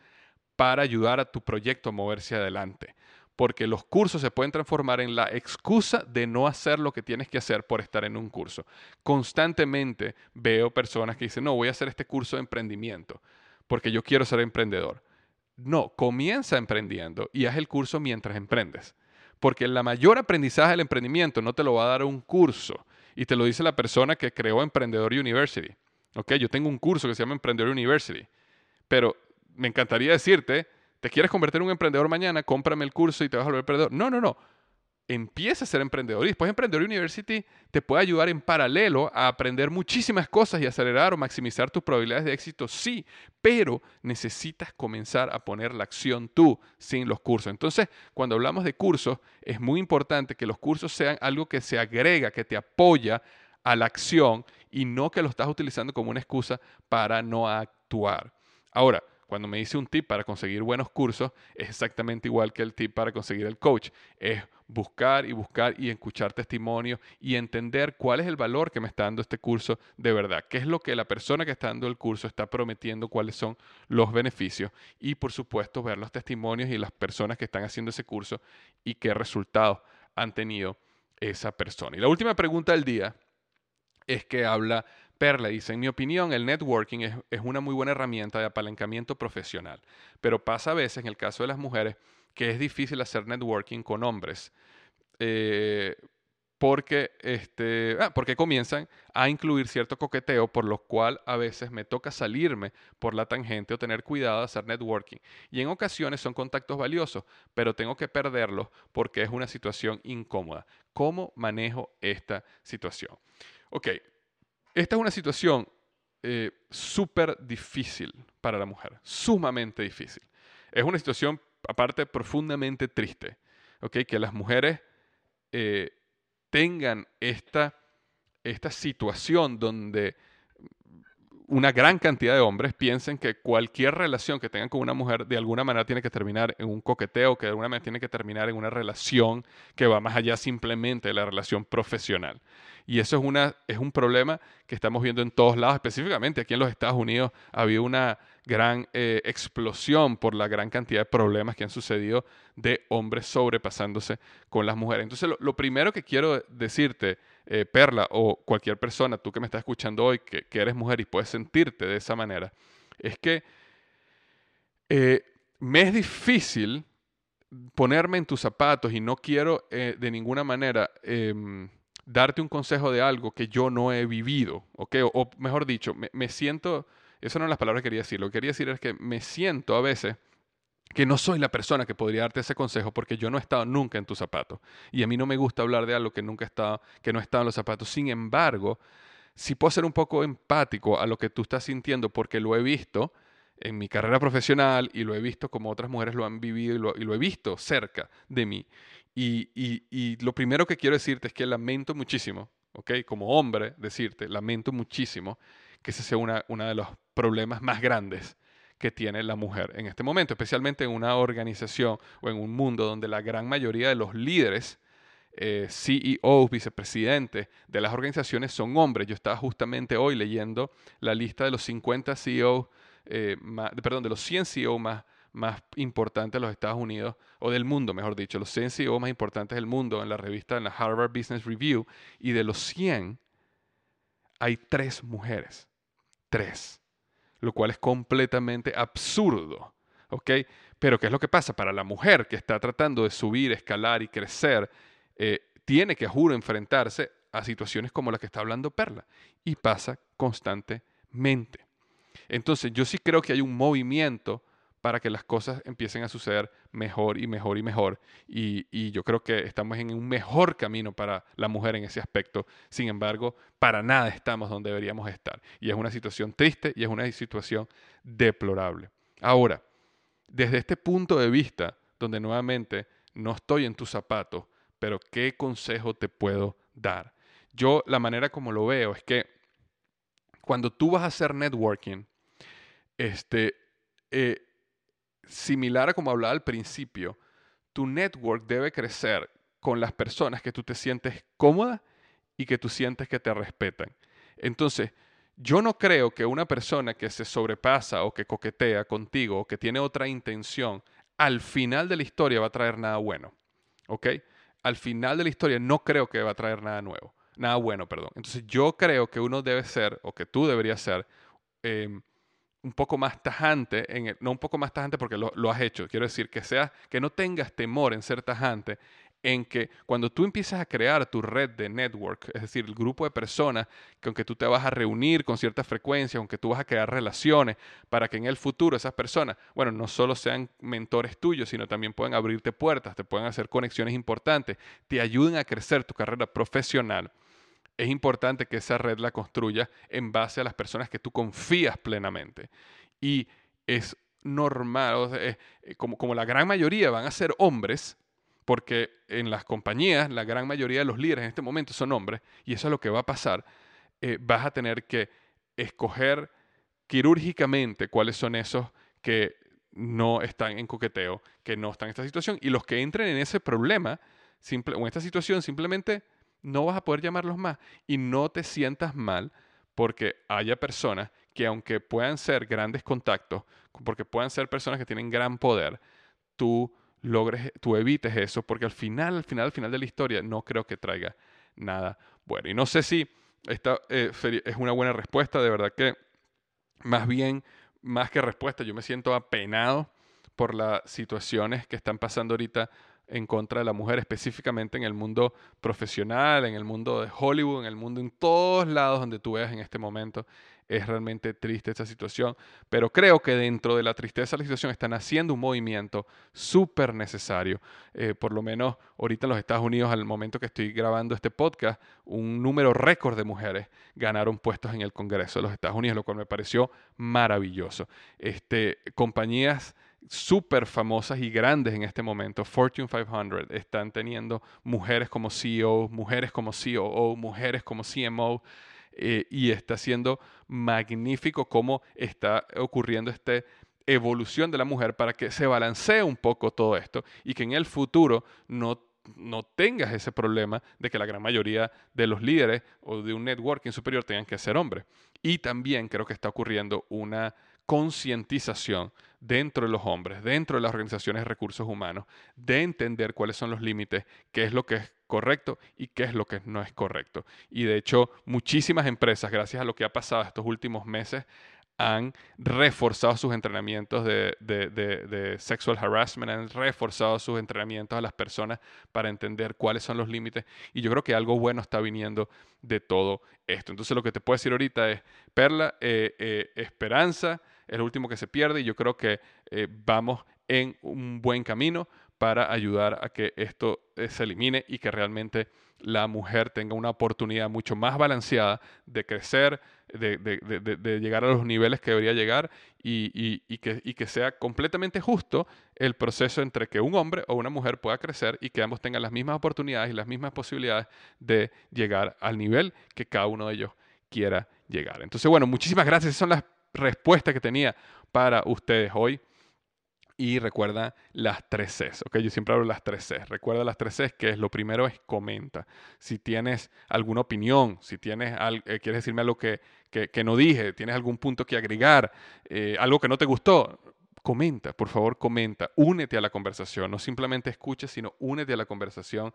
para ayudar a tu proyecto a moverse adelante. Porque los cursos se pueden transformar en la excusa de no hacer lo que tienes que hacer por estar en un curso. Constantemente veo personas que dicen, no, voy a hacer este curso de emprendimiento porque yo quiero ser emprendedor. No, comienza emprendiendo y haz el curso mientras emprendes. Porque el mayor aprendizaje del emprendimiento no te lo va a dar un curso. Y te lo dice la persona que creó Emprendedor University. ¿Ok? Yo tengo un curso que se llama Emprendedor University. Pero me encantaría decirte, ¿te quieres convertir en un emprendedor mañana? Cómprame el curso y te vas a volver emprendedor. No, no, no. empieza a ser emprendedor. Y después Emprendedor University te puede ayudar en paralelo a aprender muchísimas cosas y acelerar o maximizar tus probabilidades de éxito, sí, pero necesitas comenzar a poner la acción tú sin los cursos. Entonces, cuando hablamos de cursos, es muy importante que los cursos sean algo que se agrega, que te apoya a la acción y no que lo estás utilizando como una excusa para no actuar. Ahora, cuando me dice un tip para conseguir buenos cursos, es exactamente igual que el tip para conseguir el coach. Es buscar y buscar y escuchar testimonios y entender cuál es el valor que me está dando este curso de verdad. ¿Qué es lo que la persona que está dando el curso está prometiendo? ¿Cuáles son los beneficios? Y por supuesto, ver los testimonios y las personas que están haciendo ese curso y qué resultados han tenido esa persona. Y la última pregunta del día es que habla Perla dice, en mi opinión, el networking es, una muy buena herramienta de apalancamiento profesional, pero pasa a veces, en el caso de las mujeres, que es difícil hacer networking con hombres. Eh, porque, este, ah, porque comienzan a incluir cierto coqueteo, por lo cual a veces me toca salirme por la tangente o tener cuidado de hacer networking. Y en ocasiones son contactos valiosos, pero tengo que perderlos porque es una situación incómoda. ¿Cómo manejo esta situación? Ok, esta es una situación eh, súper difícil para la mujer, sumamente difícil. Es una situación, aparte, profundamente triste, que las mujeres eh, tengan esta, esta situación donde una gran cantidad de hombres piensen que cualquier relación que tengan con una mujer de alguna manera tiene que terminar en un coqueteo, que de alguna manera tiene que terminar en una relación que va más allá simplemente de la relación profesional. Y eso es, una, es un problema que estamos viendo en todos lados, específicamente aquí en los Estados Unidos ha habido una gran eh, explosión por la gran cantidad de problemas que han sucedido de hombres sobrepasándose con las mujeres. Entonces, lo, primero que quiero decirte, eh, Perla, o cualquier persona, tú que me estás escuchando hoy, que, eres mujer y puedes sentirte de esa manera, es que eh, me es difícil ponerme en tus zapatos y no quiero de ninguna manera em, darte un consejo de algo que yo no he vivido, ¿ok? O, mejor dicho, me, siento, eso no es las palabras que quería decir, lo que quería decir es que me siento a veces que no soy la persona que podría darte ese consejo porque yo no he estado nunca en tus zapatos. Y a mí no me gusta hablar de algo que nunca he estado, que no he estado en los zapatos. Sin embargo, si puedo ser un poco empático a lo que tú estás sintiendo porque lo he visto en mi carrera profesional y lo he visto como otras mujeres lo han vivido y lo, y he visto cerca de mí. Y, lo primero que quiero decirte es que lamento muchísimo, ¿ok? Como hombre, decirte, lamento muchísimo que ese sea uno de los problemas más grandes que tiene la mujer en este momento, especialmente en una organización o en un mundo donde la gran mayoría de los líderes, eh, CEOs, vicepresidentes de las organizaciones son hombres. Yo estaba justamente hoy leyendo la lista de los 50 CEOs, eh, perdón, de los 100 CEOs más más importantes de los Estados Unidos, o del mundo, mejor dicho, los 100 CEO más importantes del mundo en la revista, en la Harvard Business Review, y de los 100 hay tres mujeres. Tres. Lo cual es completamente absurdo. ¿Ok? Pero ¿qué es lo que pasa? Para la mujer que está tratando de subir, escalar y crecer, eh, tiene que, juro, enfrentarse a situaciones como las que está hablando Perla. Y pasa constantemente. Entonces, yo sí creo que hay un movimiento para que las cosas empiecen a suceder mejor y mejor y mejor. Y, yo creo que estamos en un mejor camino para la mujer en ese aspecto. Sin embargo, para nada estamos donde deberíamos estar. Y es una situación triste y es una situación deplorable. Ahora, desde este punto de vista, donde nuevamente no estoy en tus zapatos, pero ¿qué consejo te puedo dar? Yo la manera como lo veo es que cuando tú vas a hacer networking, este, eh, similar a como hablaba al principio, tu network debe crecer con las personas que tú te sientes cómoda y que tú sientes que te respetan. Entonces, yo no creo que una persona que se sobrepasa o que coquetea contigo o que tiene otra intención, al final de la historia va a traer nada bueno. ¿Ok? Al final de la historia no creo que va a traer nada nuevo, nada bueno, perdón. Entonces yo creo que uno debe ser, o que tú deberías ser, em, un poco más tajante, en no un poco más tajante porque lo, has hecho, quiero decir que sea, que no tengas temor en ser tajante en que cuando tú empiezas a crear tu red de network, es decir, el grupo de personas que aunque tú te vas a reunir con cierta frecuencia, aunque tú vas a crear relaciones para que en el futuro esas personas, bueno, no solo sean mentores tuyos, sino también pueden abrirte puertas, te pueden hacer conexiones importantes, te ayuden a crecer tu carrera profesional. Es importante que esa red la construyas en base a las personas que tú confías plenamente. Y es normal, eh, como, como la gran mayoría van a ser hombres, porque en las compañías la gran mayoría de los líderes en este momento son hombres, y eso es lo que va a pasar, eh, vas a tener que escoger quirúrgicamente cuáles son esos que no están en coqueteo, que no están en esta situación, y los que entren en ese problema simple, o en esta situación simplemente no vas a poder llamarlos más y no te sientas mal porque haya personas que aunque puedan ser grandes contactos, porque puedan ser personas que tienen gran poder, tú logres, tú evites eso, porque al final, al final, al final de la historia no creo que traiga nada bueno. Y no sé si esta eh, es una buena respuesta, de verdad que más bien, más que respuesta, yo me siento apenado por las situaciones que están pasando ahorita en contra de la mujer, específicamente en el mundo profesional, en el mundo de Hollywood, en el mundo en todos lados donde tú veas en este momento. Es realmente triste esta situación, pero creo que dentro de la tristeza de la situación están haciendo un movimiento súper necesario. Eh, por lo menos ahorita en los Estados Unidos, al momento que estoy grabando este podcast, un número récord de mujeres ganaron puestos en el Congreso de los Estados Unidos, lo cual me pareció maravilloso. Este, compañías súper famosas y grandes en este momento, Fortune 500, están teniendo mujeres como CEO, mujeres como COO, mujeres como CMO, eh, y está siendo magnífico cómo está ocurriendo esta evolución de la mujer para que se balancee un poco todo esto y que en el futuro no no tengas ese problema de que la gran mayoría de los líderes o de un networking superior tengan que ser hombres. Y también creo que está ocurriendo una concientización dentro de los hombres, dentro de las organizaciones de recursos humanos, de entender cuáles son los límites, qué es lo que es correcto y qué es lo que no es correcto. Y de hecho, muchísimas empresas, gracias a lo que ha pasado estos últimos meses, han reforzado sus entrenamientos de, sexual harassment, han reforzado sus entrenamientos a las personas para entender cuáles son los límites. Y yo creo que algo bueno está viniendo de todo esto. Entonces lo que te puedo decir ahorita es, Perla, eh, eh, esperanza, es último que se pierde y yo creo que eh, vamos en un buen camino para ayudar a que esto eh, se elimine y que realmente la mujer tenga una oportunidad mucho más balanceada de crecer, de, llegar a los niveles que debería llegar y, que, y, que, sea completamente justo el proceso entre que un hombre o una mujer pueda crecer y que ambos tengan las mismas oportunidades y las mismas posibilidades de llegar al nivel que cada uno de ellos quiera llegar. Entonces, bueno, muchísimas gracias. Esas son las respuesta que tenía para ustedes hoy. Y recuerda las tres Cs, ¿ok? Yo siempre hablo las tres Cs. Recuerda las tres Cs, que es lo primero es comenta. Si tienes alguna opinión, si tienes eh, quieres decirme algo que, que, no dije, tienes algún punto que agregar, eh, algo que no te gustó, comenta, por favor comenta, únete a la conversación, no simplemente escuches, sino únete a la conversación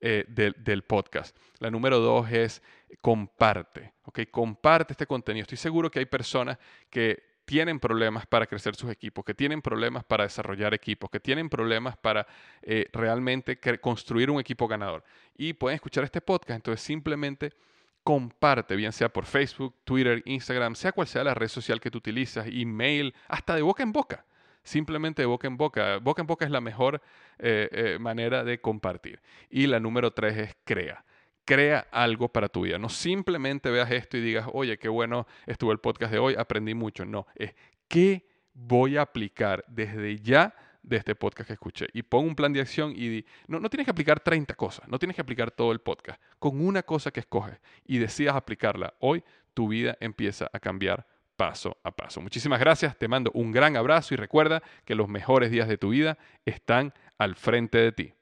eh, del, podcast. La número dos es comparte, ¿ok? Comparte este contenido. Estoy seguro que hay personas que tienen problemas para crecer sus equipos, que tienen problemas para desarrollar equipos, que tienen problemas para eh, realmente construir un equipo ganador. Y pueden escuchar este podcast, entonces simplemente comparte, bien sea por Facebook, Twitter, Instagram, sea cual sea la red social que tú utilizas, email, hasta de boca en boca simplemente de boca en boca. Boca en boca es la mejor eh, eh, manera de compartir. Y la número tres es crea. Crea algo para tu vida. No simplemente veas esto y digas, oye, qué bueno estuvo el podcast de hoy, aprendí mucho. No, es qué voy a aplicar desde ya de este podcast que escuché. Y pon un plan de acción y no, no tienes que aplicar 30 cosas, no tienes que aplicar todo el podcast. Con una cosa que escoges y decidas aplicarla hoy, tu vida empieza a cambiar paso a paso. Muchísimas gracias, te mando un gran abrazo y recuerda que los mejores días de tu vida están al frente de ti.